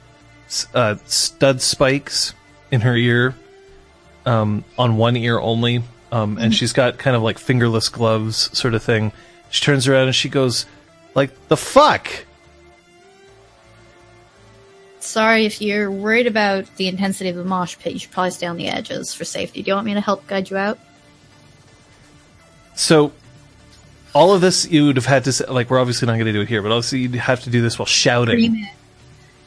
uh, stud spikes in her ear, um, on one ear only, um, and she's got kind of like fingerless gloves, sort of thing. She turns around and she goes, "Like the fuck." Sorry if you're worried about the intensity of the mosh pit. You should probably stay on the edges for safety. Do you want me to help guide you out? So, all of this you would have had to say, like we're obviously not going to do it here, but obviously you'd have to do this while shouting.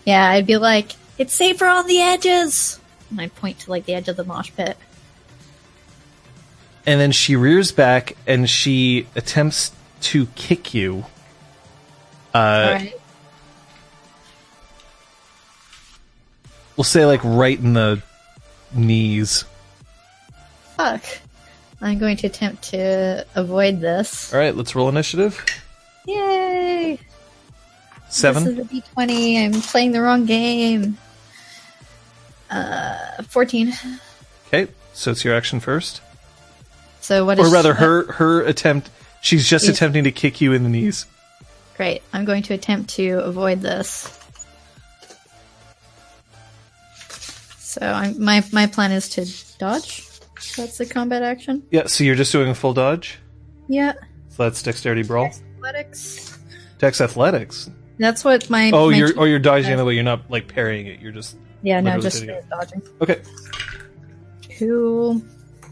Yeah, I'd be like, "It's safer on the edges," and I'd point to like the edge of the mosh pit. And then she rears back and she attempts to kick you. Uh, right. We'll say like right in the knees. Fuck. I'm going to attempt to avoid this. All right, let's roll initiative. Yay! Seven. This is a d20. I'm playing the wrong game. Uh, 14. Okay, so it's your action first, So what is or rather, what- her her attempt. She's just Yeah. attempting to kick you in the knees. Great. I'm going to attempt to avoid this. So I'm, my my plan is to dodge. That's the combat action. Yeah, so you're just doing a full dodge. Yeah. So that's dexterity brawl. Athletics. Dex athletics. That's what my. Oh, my you're oh you're dodging the way. You're not like parrying it. You're just yeah no just dodging. okay. Cool.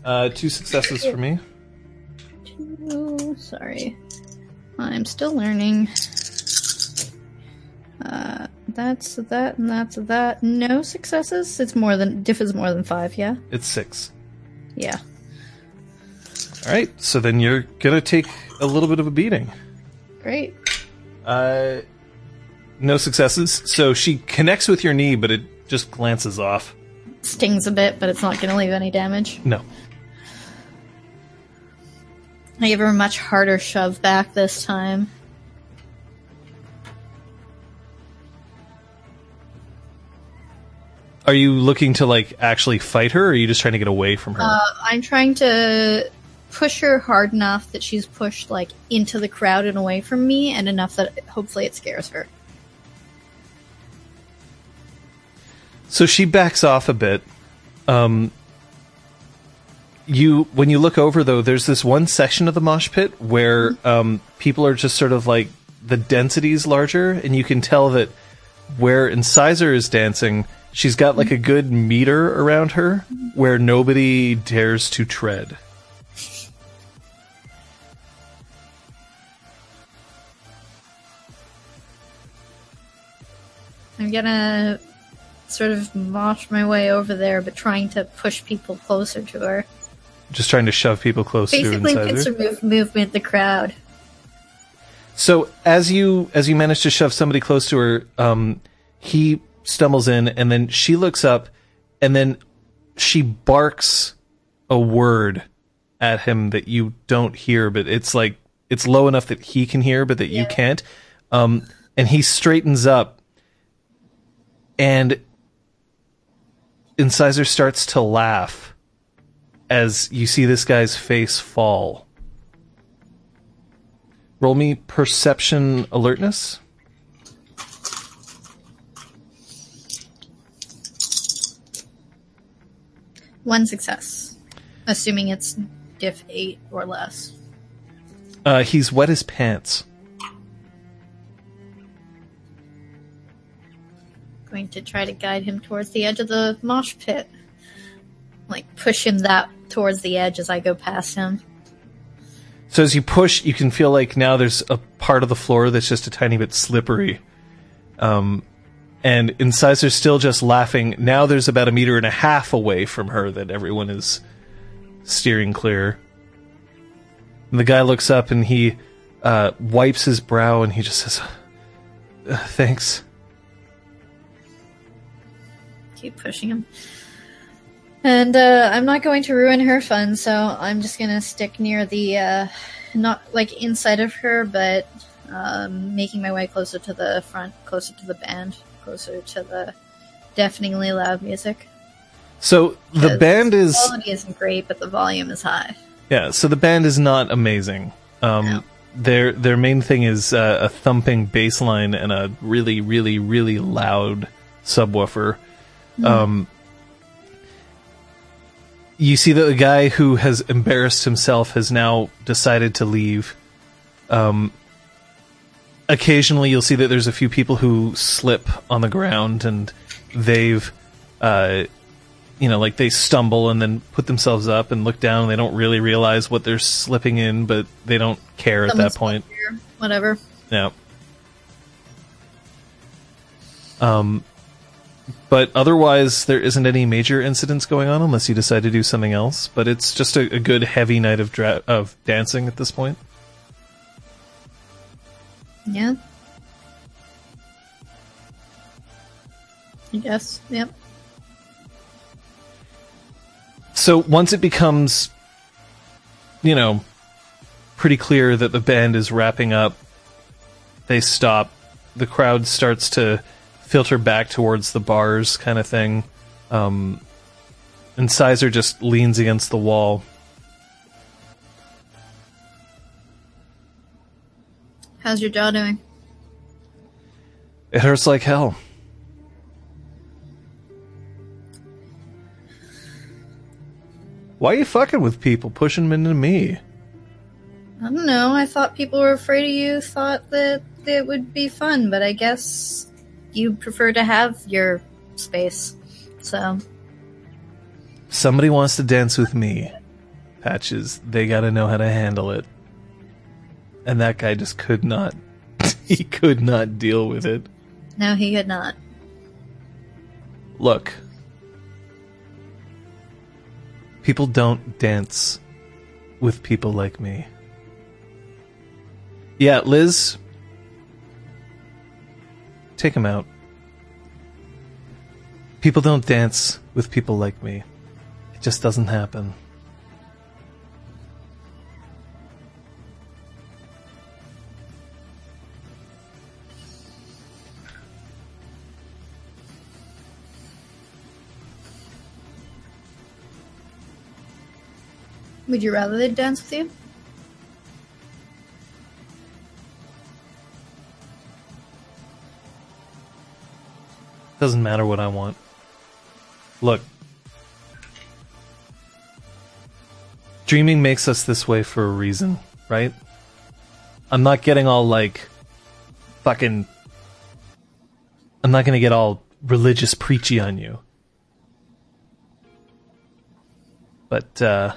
Uh, two successes for me. Two. Sorry, I'm still learning. Uh, that's that and that's that. No successes. It's more than diff is more than five. Yeah. It's six. Yeah. All right, so then you're gonna take a little bit of a beating. Great. Uh, no successes. So she connects with your knee, but it just glances off. Stings a bit, but it's not going to leave any damage. No. I give her a much harder shove back this time. Are you looking to like actually fight her, or are you just trying to get away from her? Uh, I'm trying to push her hard enough that she's pushed like into the crowd and away from me, and enough that hopefully it scares her. So she backs off a bit. Um, you when you look over though, there's this one section of the mosh pit where um, people are just sort of like the density's larger, and you can tell that where Incisor is dancing, she's got like a good meter around her where nobody dares to tread. I'm gonna sort of mosh my way over there, but trying to push people closer to her. Just trying to shove people close Basically, pincer move, movement the crowd. So as you as you manage to shove somebody close to her, um, he stumbles in, and then she looks up, and then she barks a word at him that you don't hear, but it's like it's low enough that he can hear, but that you can't. Um, and he straightens up, and Incisor starts to laugh as you see this guy's face fall. Roll me perception alertness. One success, assuming it's diff eight or less. Uh, he's wet his pants. Going to try to guide him towards the edge of the mosh pit. Like push him that towards the edge as I go past him. So as you push, you can feel like now there's a part of the floor that's just a tiny bit slippery. Um, and Incisor still just laughing. Now there's about a meter and a half away from her that everyone is steering clear. And the guy looks up and he uh, wipes his brow and he just says, "Thanks." Keep pushing him. And uh, I'm not going to ruin her fun, so I'm just gonna stick near the, uh, not like inside of her, but um, making my way closer to the front, closer to the band, closer to the deafeningly loud music. So the band is the quality isn't great, but the volume is high. Yeah, so the band is not amazing. Um, No. Their their main thing is uh, a thumping bass line and a really, really, really loud subwoofer. Um, you see that the guy who has embarrassed himself has now decided to leave. Um, occasionally, you'll see that there's a few people who slip on the ground and they've uh, you know, like they stumble and then put themselves up and look down. And they don't really realize what they're slipping in, but they don't care at that point. Whatever. Yeah. Um, but otherwise, there isn't any major incidents going on unless you decide to do something else. But it's just a, a good heavy night of dra- of dancing at this point. Yeah. I guess. Yep. So once it becomes, you know, pretty clear that the band is wrapping up, they stop. The crowd starts to filter back towards the bars, kind of thing. Um, Incisor just leans against the wall. How's your jaw doing? It hurts like hell. Why are you fucking with people, pushing them into me? I don't know. I thought people were afraid of you, thought that it would be fun, but I guess you prefer to have your space. So, Somebody wants to dance with me. Patches, they gotta know how to handle it. And that guy just could not. he could not deal with it. no, he could not. Look. People don't dance with people like me. Yeah, Liz. Take him out. People don't dance with people like me. It just doesn't happen. Would you rather they dance with you? Doesn't matter what I want. Look. Dreaming makes us this way for a reason, right? I'm not getting all like fucking I'm not going to get all religious preachy on you. But uh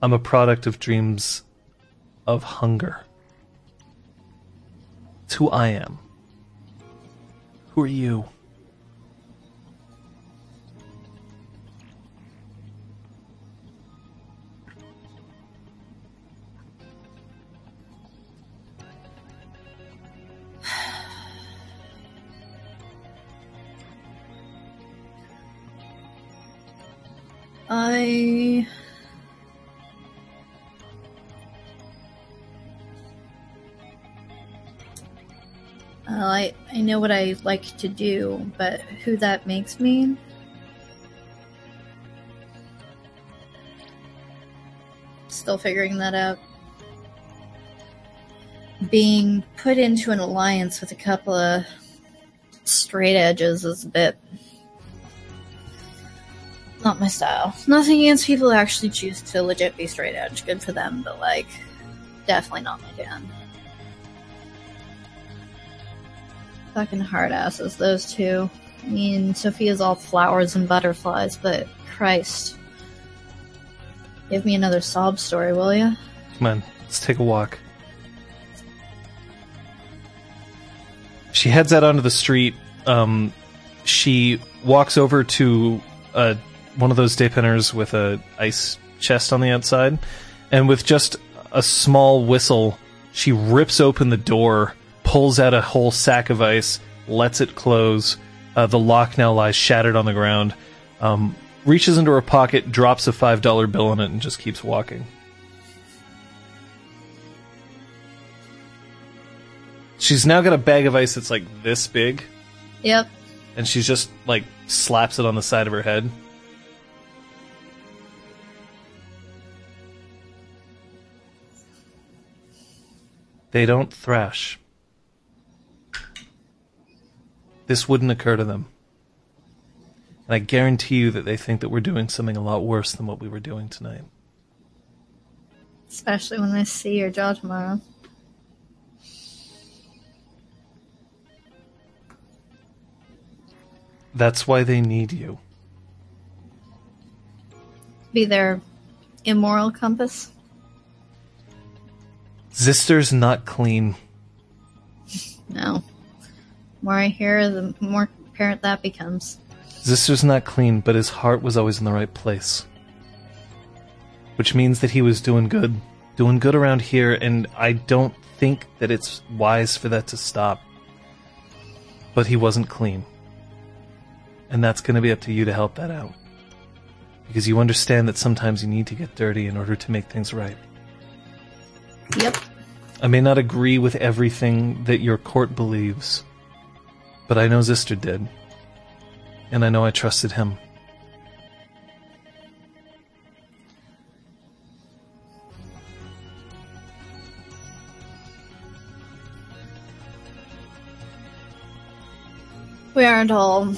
I'm a product of dreams of hunger. It's who I am. Who are you? I. Well, I, I know what I like to do, but who that makes me? Still figuring that out. Being put into an alliance with a couple of straight edges is a bit not my style. Nothing against people who actually choose to legit be straight edge. Good for them, but like, definitely not my jam. Fucking hard asses, those two. I mean, Sophia's all flowers and butterflies, but Christ. Give me another sob story, will you? Come on, let's take a walk. She heads out onto the street. Um, she walks over to uh, one of those depanneurs with a ice chest on the outside, and with just a small whistle, she rips open the door, pulls out a whole sack of ice, lets it close. Uh, the lock now lies shattered on the ground. Um, reaches into her pocket, drops a five dollar bill in it, and just keeps walking. She's now got a bag of ice that's like this big, Yep. and she's just like slaps it on the side of her head. They don't thrash. This wouldn't occur to them. And I guarantee you that they think that we're doing something a lot worse than what we were doing tonight. Especially when they see your jaw tomorrow. That's why they need you. Be their immoral compass. Zister's not clean. No. The more I hear, the more apparent that becomes. Zister's not clean, but his heart was always in the right place. Which means that he was doing good. Doing good around here, and I don't think that it's wise for that to stop. But he wasn't clean. And that's going to be up to you to help that out. Because you understand that sometimes you need to get dirty in order to make things right. Yep. I may not agree with everything that your court believes, but I know Zister did. And I know I trusted him. We aren't all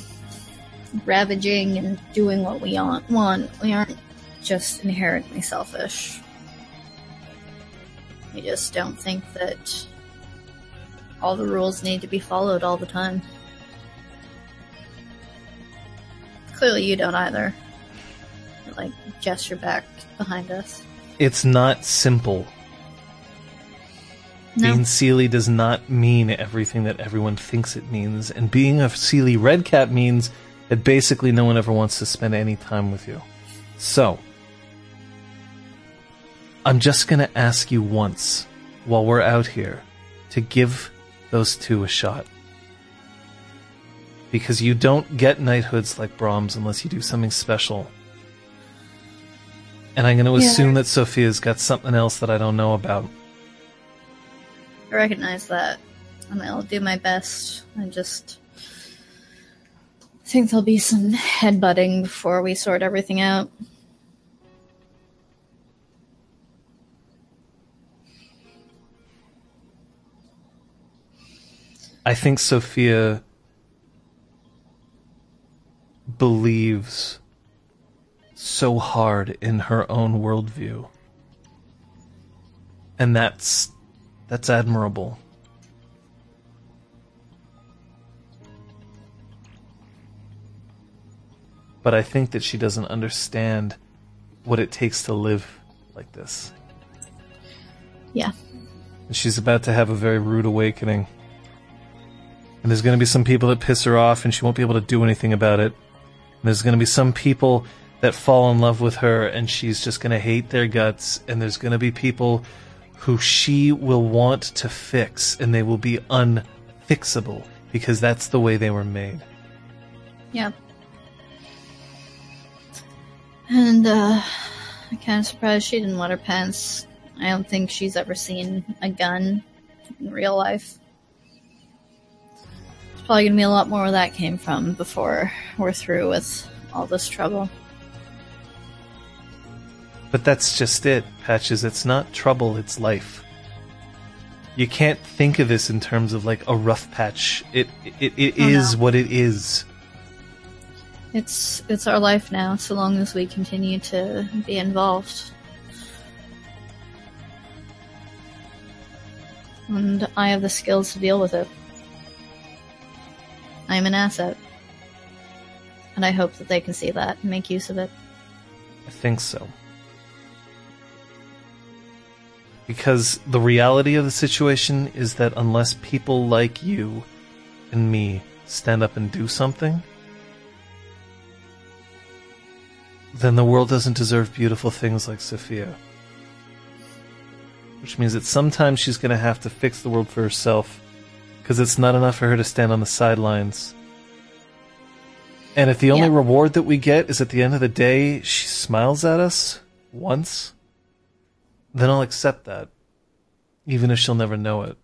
ravaging and doing what we want. We aren't just inherently selfish. We just don't think that all the rules need to be followed all the time. Clearly, you don't either. Like, gesture back behind us. It's not simple. No. Being Seelie does not mean everything that everyone thinks it means, and being a Seelie Redcap means that basically no one ever wants to spend any time with you. So, I'm just gonna ask you once, while we're out here, to give those two a shot. Because you don't get knighthoods like Brahms unless you do something special. And I'm gonna Yeah. assume that Sophia's got something else that I don't know about. I recognize that, and I'll do my best. I just think there'll be some headbutting before we sort everything out. I think Sophia believes so hard in her own worldview. And that's that's admirable. But I think that she doesn't understand what it takes to live like this. Yeah. And she's about to have a very rude awakening. And there's going to be some people that piss her off and she won't be able to do anything about it. There's going to be some people that fall in love with her and she's just going to hate their guts. And there's going to be people who she will want to fix and they will be unfixable because that's the way they were made. Yep. And, uh, I'm kind of surprised she didn't wet her pants. I don't think she's ever seen a gun in real life. Probably gonna be a lot more where that came from before we're through with all this trouble. But that's just it, Patches. It's not trouble, it's life. You can't think of this in terms of like a rough patch. It it, it Oh, is no. what it is. It's it's our life now, so long as we continue to be involved. And I have the skills to deal with it. I am an asset. And I hope that they can see that and make use of it. I think so. Because the reality of the situation is that unless people like you and me stand up and do something, then the world doesn't deserve beautiful things like Sophia. Which means that sometimes she's going to have to fix the world for herself because it's not enough for her to stand on the sidelines. And if the only Yeah. reward that we get is at the end of the day she smiles at us once, then I'll accept that, even if she'll never know it.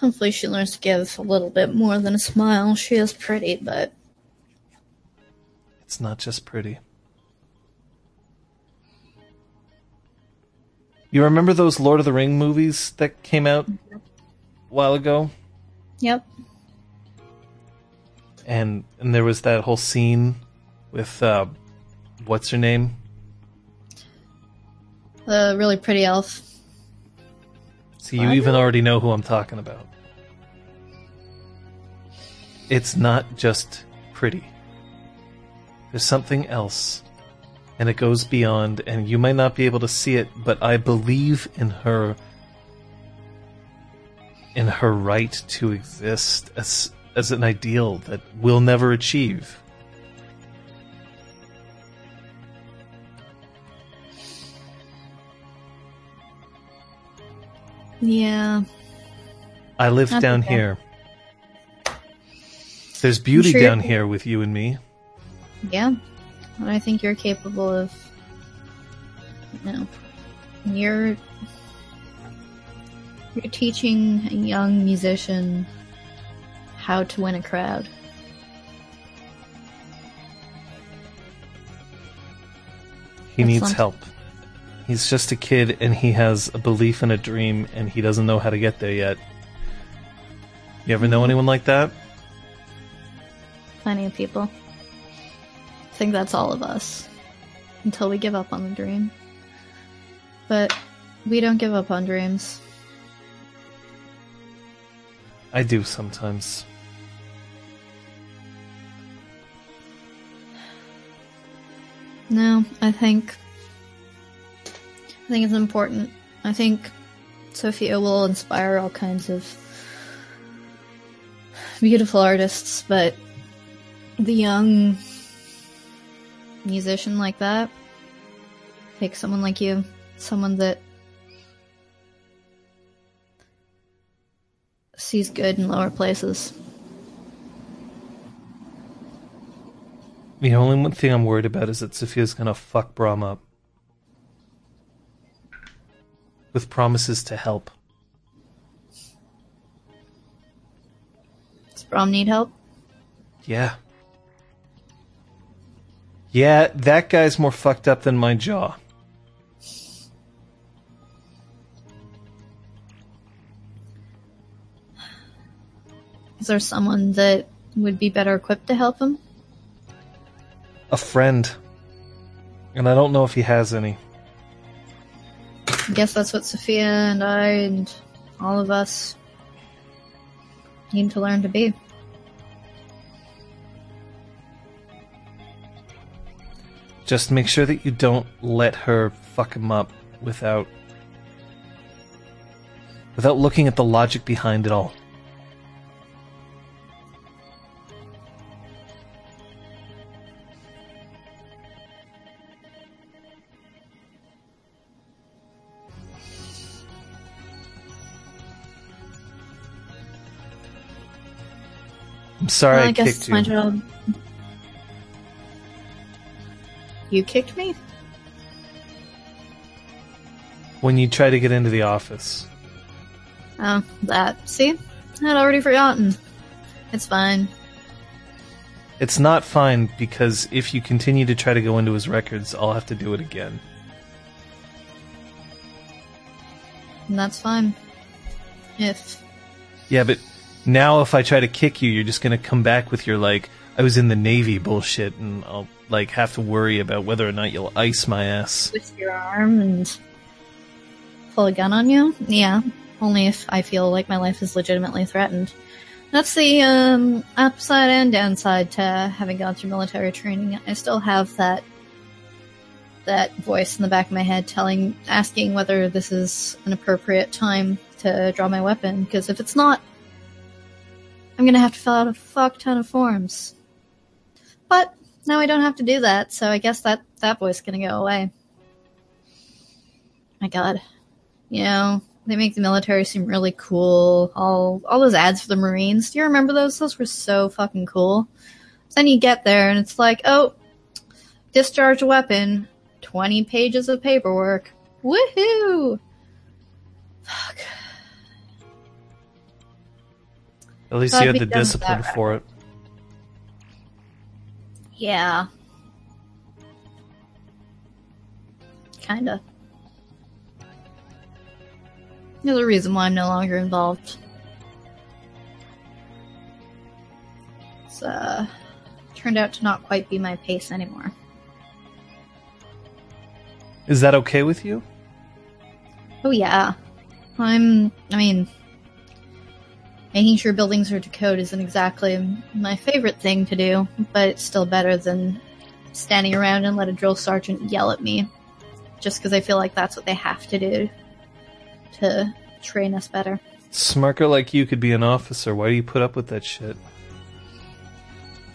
Hopefully she learns to give a little bit more than a smile. She is pretty, but It's not just pretty. You remember those Lord of the Ring movies that came out a while ago? yep. And and there was that whole scene with uh what's her name? The really pretty elf. So you even already know who I'm talking about. It's not just pretty. There's something else. And it goes beyond, and you might not be able to see it, but I believe in her in her right to exist as as an ideal that we'll never achieve. Yeah. I live down here. There's beauty sure down here with you and me. Yeah. And I think you're capable of you know you're you're teaching a young musician how to win a crowd. He needs Excellent. help. He's just a kid and he has a belief and a dream and he doesn't know how to get there yet. You ever know mm-hmm. anyone like that? Plenty of people. I think that's all of us. Until we give up on the dream. But we don't give up on dreams. I do sometimes. No, I think I think it's important. I think Sophia will inspire all kinds of beautiful artists, but the young musician like that, take someone like you, someone that sees good in lower places. The only one thing I'm worried about is that Sophia's gonna fuck Brahm up. With promises to help. Does Brom need help? Yeah. Yeah, that guy's more fucked up than my jaw. Is there someone that would be better equipped to help him? A friend. And I don't know if he has any. I guess that's what Sophia and I and all of us need to learn to be. Just make sure that you don't let her fuck him up without without looking at the logic behind it all. I'm sorry well, I, I guess kicked you. You kicked me? When you try to get into the office. Oh, that. See? I had already forgotten. It's fine. It's not fine because if you continue to try to go into his records, I'll have to do it again. And that's fine. If. Yeah, but now if I try to kick you, you're just gonna come back with your like, I was in the Navy bullshit, and I'll like have to worry about whether or not you'll ice my ass. With your arm and. pull a gun on you? Yeah, only if I feel like my life is legitimately threatened. That's the um, upside and downside to having gone through military training. I still have that that voice in the back of my head telling, asking whether this is an appropriate time to draw my weapon. Because if it's not, I'm gonna have to fill out a fuck ton of forms. But now I don't have to do that, so I guess that that voice is gonna go away. My God, you know they make the military seem really cool. All all those ads for the Marines. Do you remember those? Those were so fucking cool. Then you get there and it's like, oh, discharge weapon, twenty pages of paperwork. Woohoo! Fuck. At least So you had the discipline for it. Yeah. Kinda. Another reason why I'm no longer involved. It's uh turned out to not quite be my pace anymore. Is that okay with you? Oh yeah. I'm I mean making sure buildings are decode isn't exactly my favorite thing to do, but it's still better than standing around and let a drill sergeant yell at me just because I feel like that's what they have to do to train us better. Smarker like you could be an officer. Why do you put up with that shit?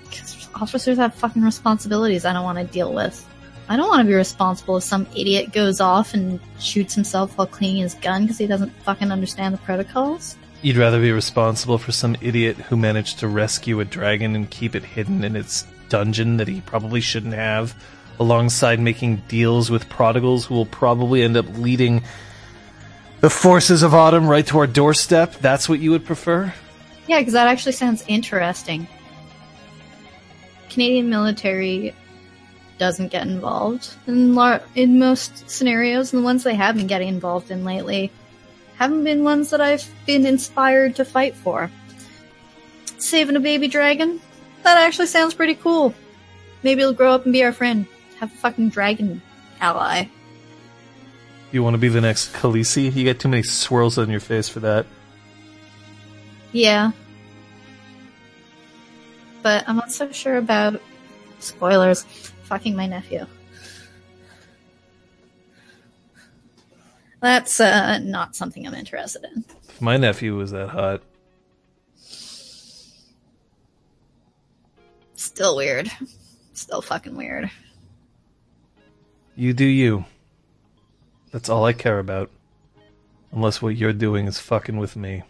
Because officers have fucking responsibilities I don't want to deal with. I don't want to be responsible if some idiot goes off and shoots himself while cleaning his gun because he doesn't fucking understand the protocols. You'd rather be responsible for some idiot who managed to rescue a dragon and keep it hidden in its dungeon that he probably shouldn't have, alongside making deals with prodigals who will probably end up leading the forces of autumn right to our doorstep. That's what you would prefer? Yeah, because that actually sounds interesting. Canadian military doesn't get involved in lar- in most scenarios, and the ones they have been getting involved in lately haven't been ones that I've been inspired to fight for. Saving a baby dragon? That actually sounds pretty cool. Maybe it'll grow up and be our friend. Have a fucking dragon ally. You want to be the next Khaleesi? You got too many swirls on your face for that. Yeah. But I'm not so sure about spoilers. Fucking my nephew. That's uh, not something I'm interested in. My nephew was that hot. Still weird. Still fucking weird. You do you. That's all I care about. Unless what you're doing is fucking with me.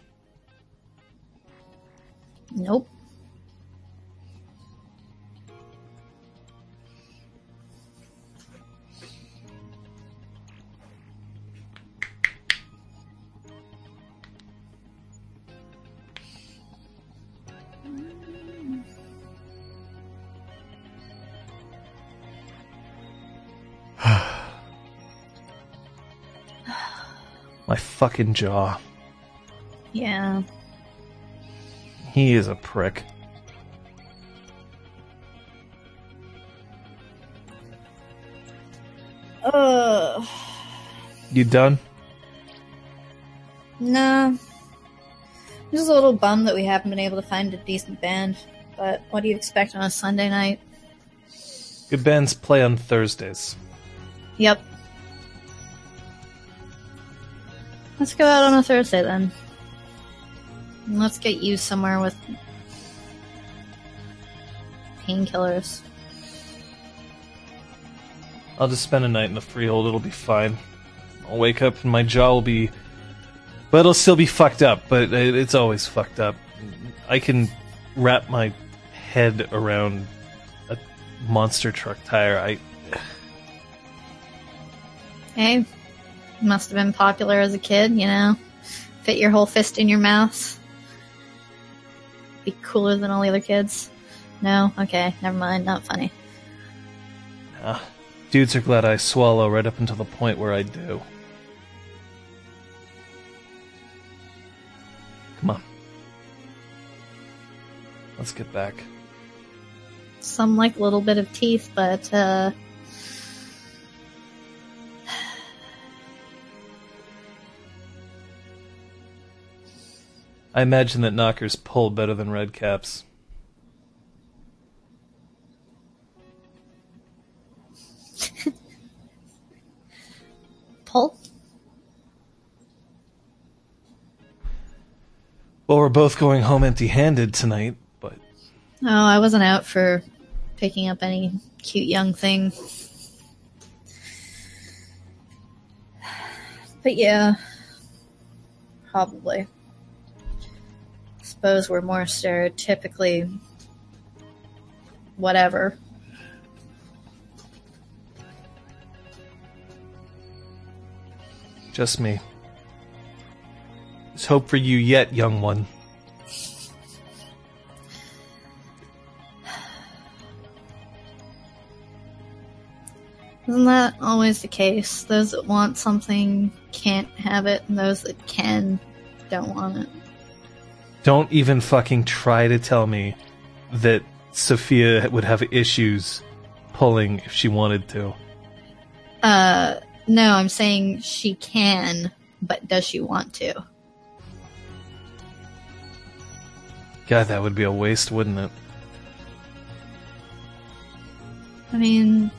Nope. My fucking jaw. Yeah. He is a prick. Ugh. You done? Nah. I'm just a little bummed that we haven't been able to find a decent band. But what do you expect on a Sunday night? Good bands play on Thursdays. Yep. Let's go out on a Thursday then. Let's get you somewhere with painkillers. I'll just spend a night in the freehold, it'll be fine. I'll wake up and my jaw will be. But it'll still be fucked up, but it's always fucked up. I can wrap my head around a monster truck tire. I. Hey, must have been popular as a kid, you know? Fit your whole fist in your mouth. Be cooler than all the other kids. No? Okay, never mind, not funny. ah, dudes are glad I swallow right up until the point where I do. Come on. Let's get back. Some like a little bit of teeth, but, uh. I imagine that nockers pull better than red caps. Pull? Well, we're both going home empty handed tonight, but Oh, I wasn't out for picking up any cute young thing. But yeah, probably. Suppose we're more stereotypically whatever. just me. There's hope for you yet, young one. Isn't that always the case? Those that want something can't have it, and those that can don't want it. Don't even fucking try to tell me that Sophia would have issues pulling if she wanted to. Uh, no, I'm saying she can, but does she want to? God, that would be a waste, wouldn't it? I mean,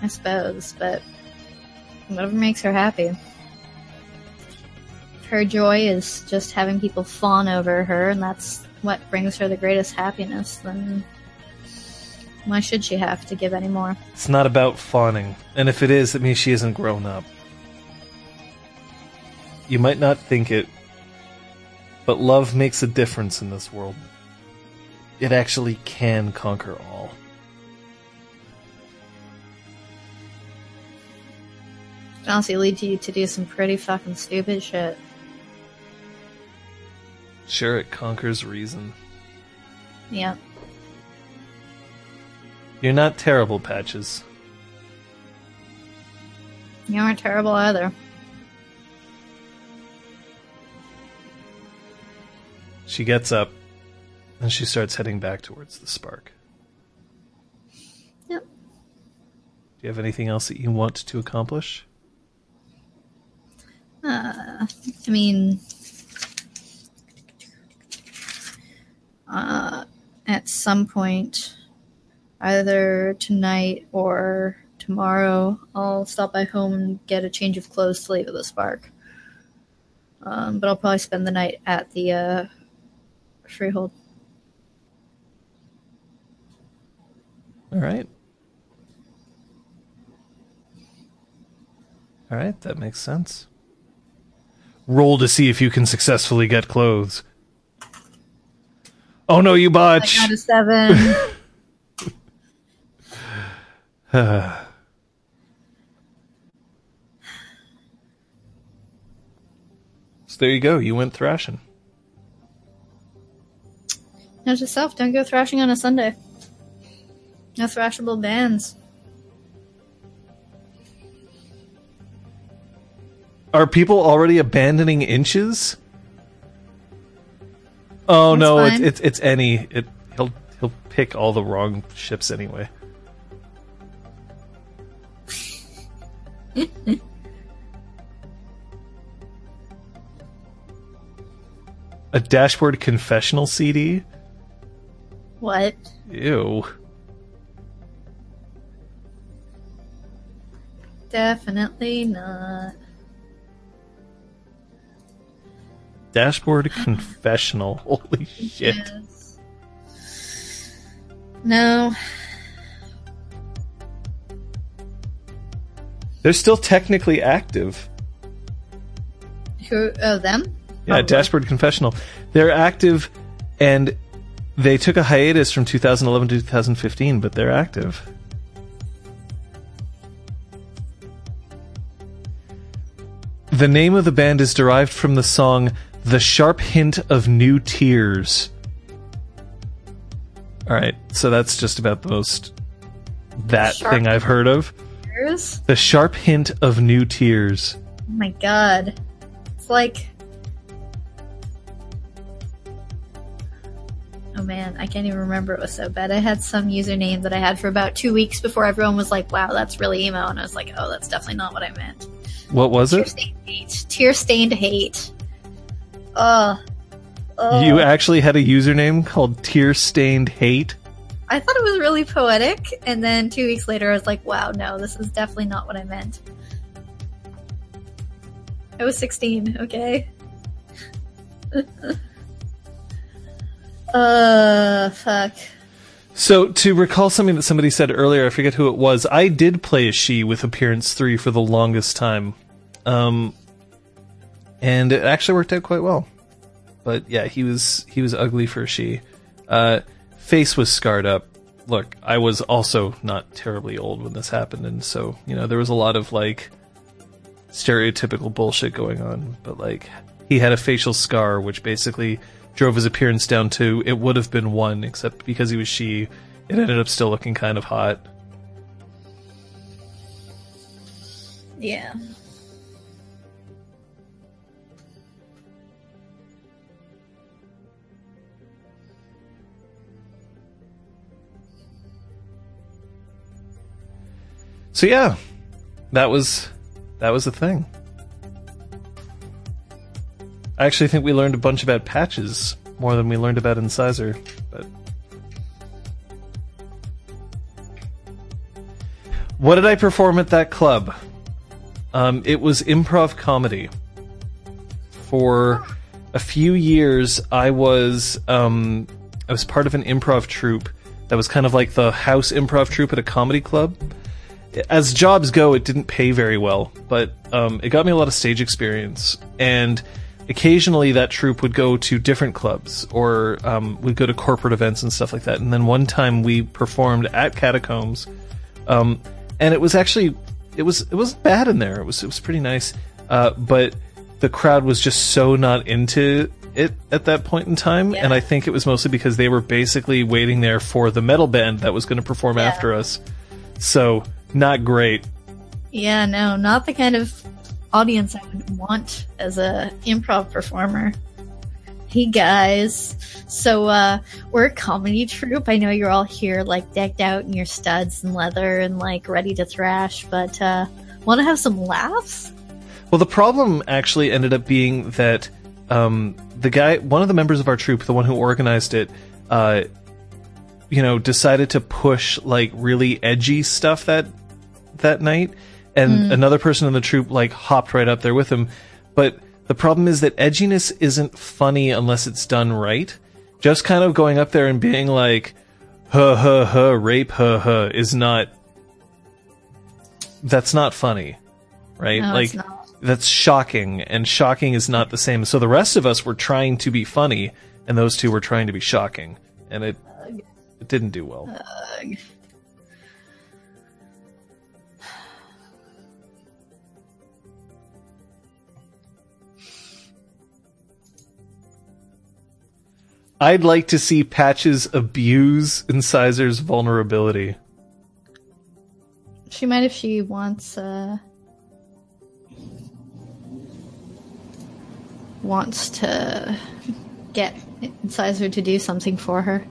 I suppose, but whatever makes her happy. Her joy is just having people fawn over her, and that's what brings her the greatest happiness, then why should she have to give any more? It's not about fawning, and if it is, it means she isn't grown up. You might not think it, but love makes a difference in this world. It actually can conquer all. It honestly leads you to do some pretty fucking stupid shit. Sure, it conquers reason. Yeah. You're not terrible, Patches. You aren't terrible either. She gets up and she starts heading back towards the spark. Yep. Do you have anything else that you want to accomplish? Uh, I mean, uh, at some point, either tonight or tomorrow, I'll stop by home and get a change of clothes to leave at the Spark. Um, but I'll probably spend the night at the uh, Freehold. All right. All right, that makes sense. Roll to see if you can successfully get clothes. Oh no, you I botch! got a seven. So there you go. You went thrashing. Note yourself, don't go thrashing on a Sunday. No thrashable bands. Are people already abandoning inches? Oh That's no, it's, fine. it's it's any. It he'll he'll pick all the wrong ships anyway. A dashboard confessional CD? What? Ew. Definitely not. Dashboard confessional. Holy shit. Yes. No. They're still technically active. Who? Oh, them? Yeah, Probably. Dashboard Confessional. They're active and they took a hiatus from 2011 to 2015, but they're active. The name of the band is derived from the song The Sharp Hint of New Tears. Alright, so that's just about the most that Sharp- thing I've heard of. Tears? The Sharp Hint of New Tears. Oh my god. It's like. Oh man, I can't even remember. It was so bad. I had some username that I had for about two weeks before everyone was like, wow, that's really emo. And I was like, oh, that's definitely not what I meant. What was Tear it? stained hate. Tear stained hate. Ugh. Ugh. You actually had a username called Tear Stained Hate. I thought it was really poetic, and then two weeks later, I was like, "Wow, no, this is definitely not what I meant." I was sixteen. Okay. uh, fuck. So to recall something that somebody said earlier, I forget who it was. I did play a she with appearance three for the longest time, um, and it actually worked out quite well. But yeah, he was he was ugly for she. Uh, face was scarred up. Look, I was also not terribly old when this happened, and so you know there was a lot of like stereotypical bullshit going on. But like he had a facial scar, which basically drove his appearance down to it would have been one, except because he was she, it ended up still looking kind of hot. Yeah. So yeah, that was that was the thing. I actually think we learned a bunch about patches more than we learned about Incisor, but what did I perform at that club? Um, it was improv comedy. For a few years, I was um, I was part of an improv troupe that was kind of like the house improv troupe at a comedy club as jobs go, it didn't pay very well, but um, it got me a lot of stage experience. And occasionally, that troupe would go to different clubs or um, we'd go to corporate events and stuff like that. And then one time we performed at Catacombs, um, and it was actually it was it was bad in there. It was it was pretty nice, uh, but the crowd was just so not into it at that point in time. Yeah. And I think it was mostly because they were basically waiting there for the metal band that was going to perform Yeah. after us. So not great. Yeah, no, not the kind of audience I would want as a improv performer. Hey guys, so uh we're a comedy troupe. I know you're all here like decked out in your studs and leather and like ready to thrash, but uh want to have some laughs? Well, the problem actually ended up being that um, the guy, one of the members of our troupe, the one who organized it, uh, you know, decided to push like really edgy stuff that that night, and hmm. another person in the troupe like hopped right up there with him. But the problem is that edginess isn't funny unless it's done right. Just kind of going up there and being like, "huh huh huh, rape huh huh," is not. That's not funny, right? No, like that's shocking, and shocking is not the same. So the rest of us were trying to be funny, and those two were trying to be shocking, and it it didn't do well. Ugh. I'd like to see Patches abuse Incisor's vulnerability. She might if she wants uh wants to get Incisor to do something for her.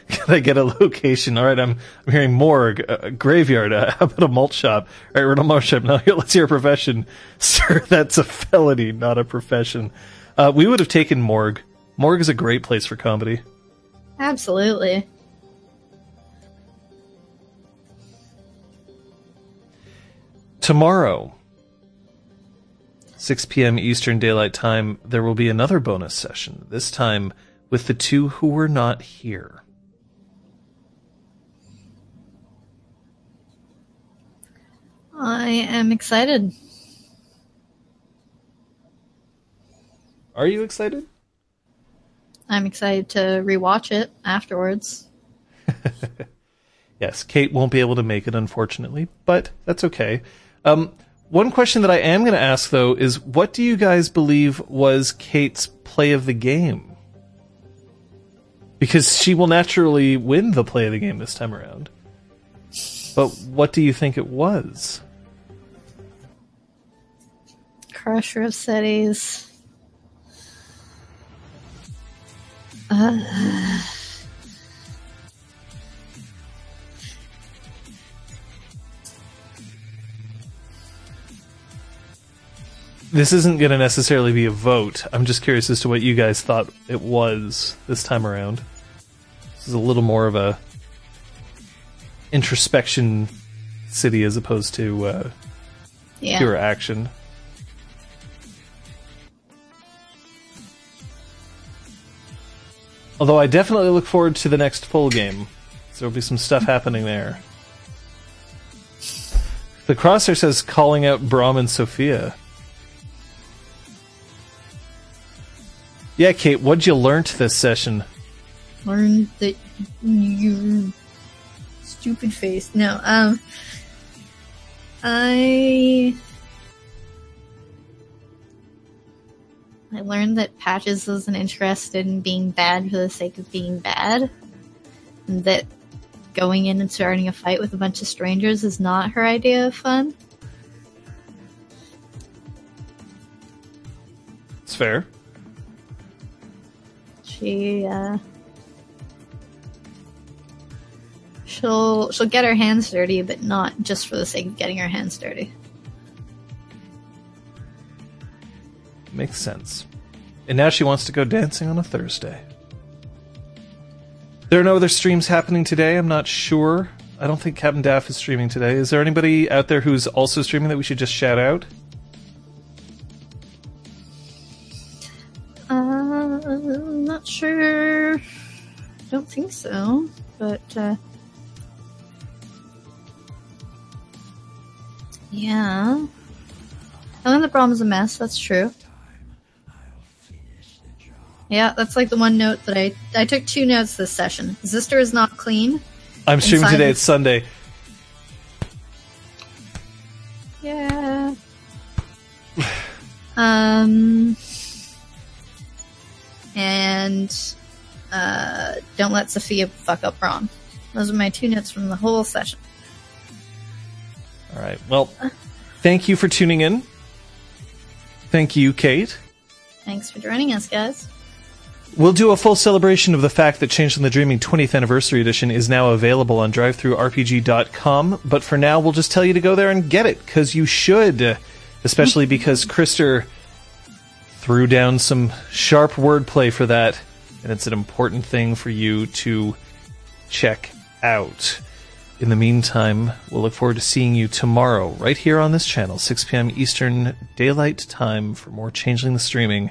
Can I get a location? All right, I'm I'm hearing morgue, uh, graveyard. Uh, how about a malt shop? All right, we're in a malt shop now. Here, let's hear a profession, sir. That's a felony, not a profession. Uh, we would have taken morgue. Morgue is a great place for comedy. Absolutely. Tomorrow, 6 p.m. Eastern Daylight Time, there will be another bonus session. This time with the two who were not here. I am excited. Are you excited? I'm excited to rewatch it afterwards. Yes, Kate won't be able to make it, unfortunately, but that's okay. Um, one question that I am going to ask, though, is what do you guys believe was Kate's play of the game? Because she will naturally win the play of the game this time around. But what do you think it was? pressure of cities. This isn't going to necessarily be a vote. I'm just curious as to what you guys thought it was this time around. This is a little more of a introspection city as opposed to uh, yeah. pure action. Although I definitely look forward to the next full game. So there'll be some stuff happening there. The crosshair says calling out Brahm and Sophia. Yeah, Kate, what'd you learn this session? Learn that you stupid face. No, um, I I learned that Patches isn't interested in being bad for the sake of being bad, and that going in and starting a fight with a bunch of strangers is not her idea of fun. It's fair. She uh she'll she'll get her hands dirty, but not just for the sake of getting her hands dirty. Makes sense. And now she wants to go dancing on a Thursday. There are no other streams happening today. I'm not sure. I don't think Captain Daff is streaming today. Is there anybody out there who's also streaming that we should just shout out? Uh, I'm not sure. I Don't think so, but uh, yeah. I think the problem's a mess. That's true. Yeah, that's like the one note that I I took two notes this session. Zister is not clean. I'm streaming today. It's Sunday. Yeah. um. And uh, don't let Sophia fuck up wrong. Those are my two notes from the whole session. All right. Well, thank you for tuning in. Thank you, Kate. Thanks for joining us, guys. We'll do a full celebration of the fact that Changeling the Dreaming 20th Anniversary Edition is now available on drivethrurpg.com, but for now we'll just tell you to go there and get it, because you should. Especially because Krister threw down some sharp wordplay for that, and it's an important thing for you to check out. In the meantime, we'll look forward to seeing you tomorrow, right here on this channel, 6 p.m. Eastern Daylight Time, for more Changeling the Streaming.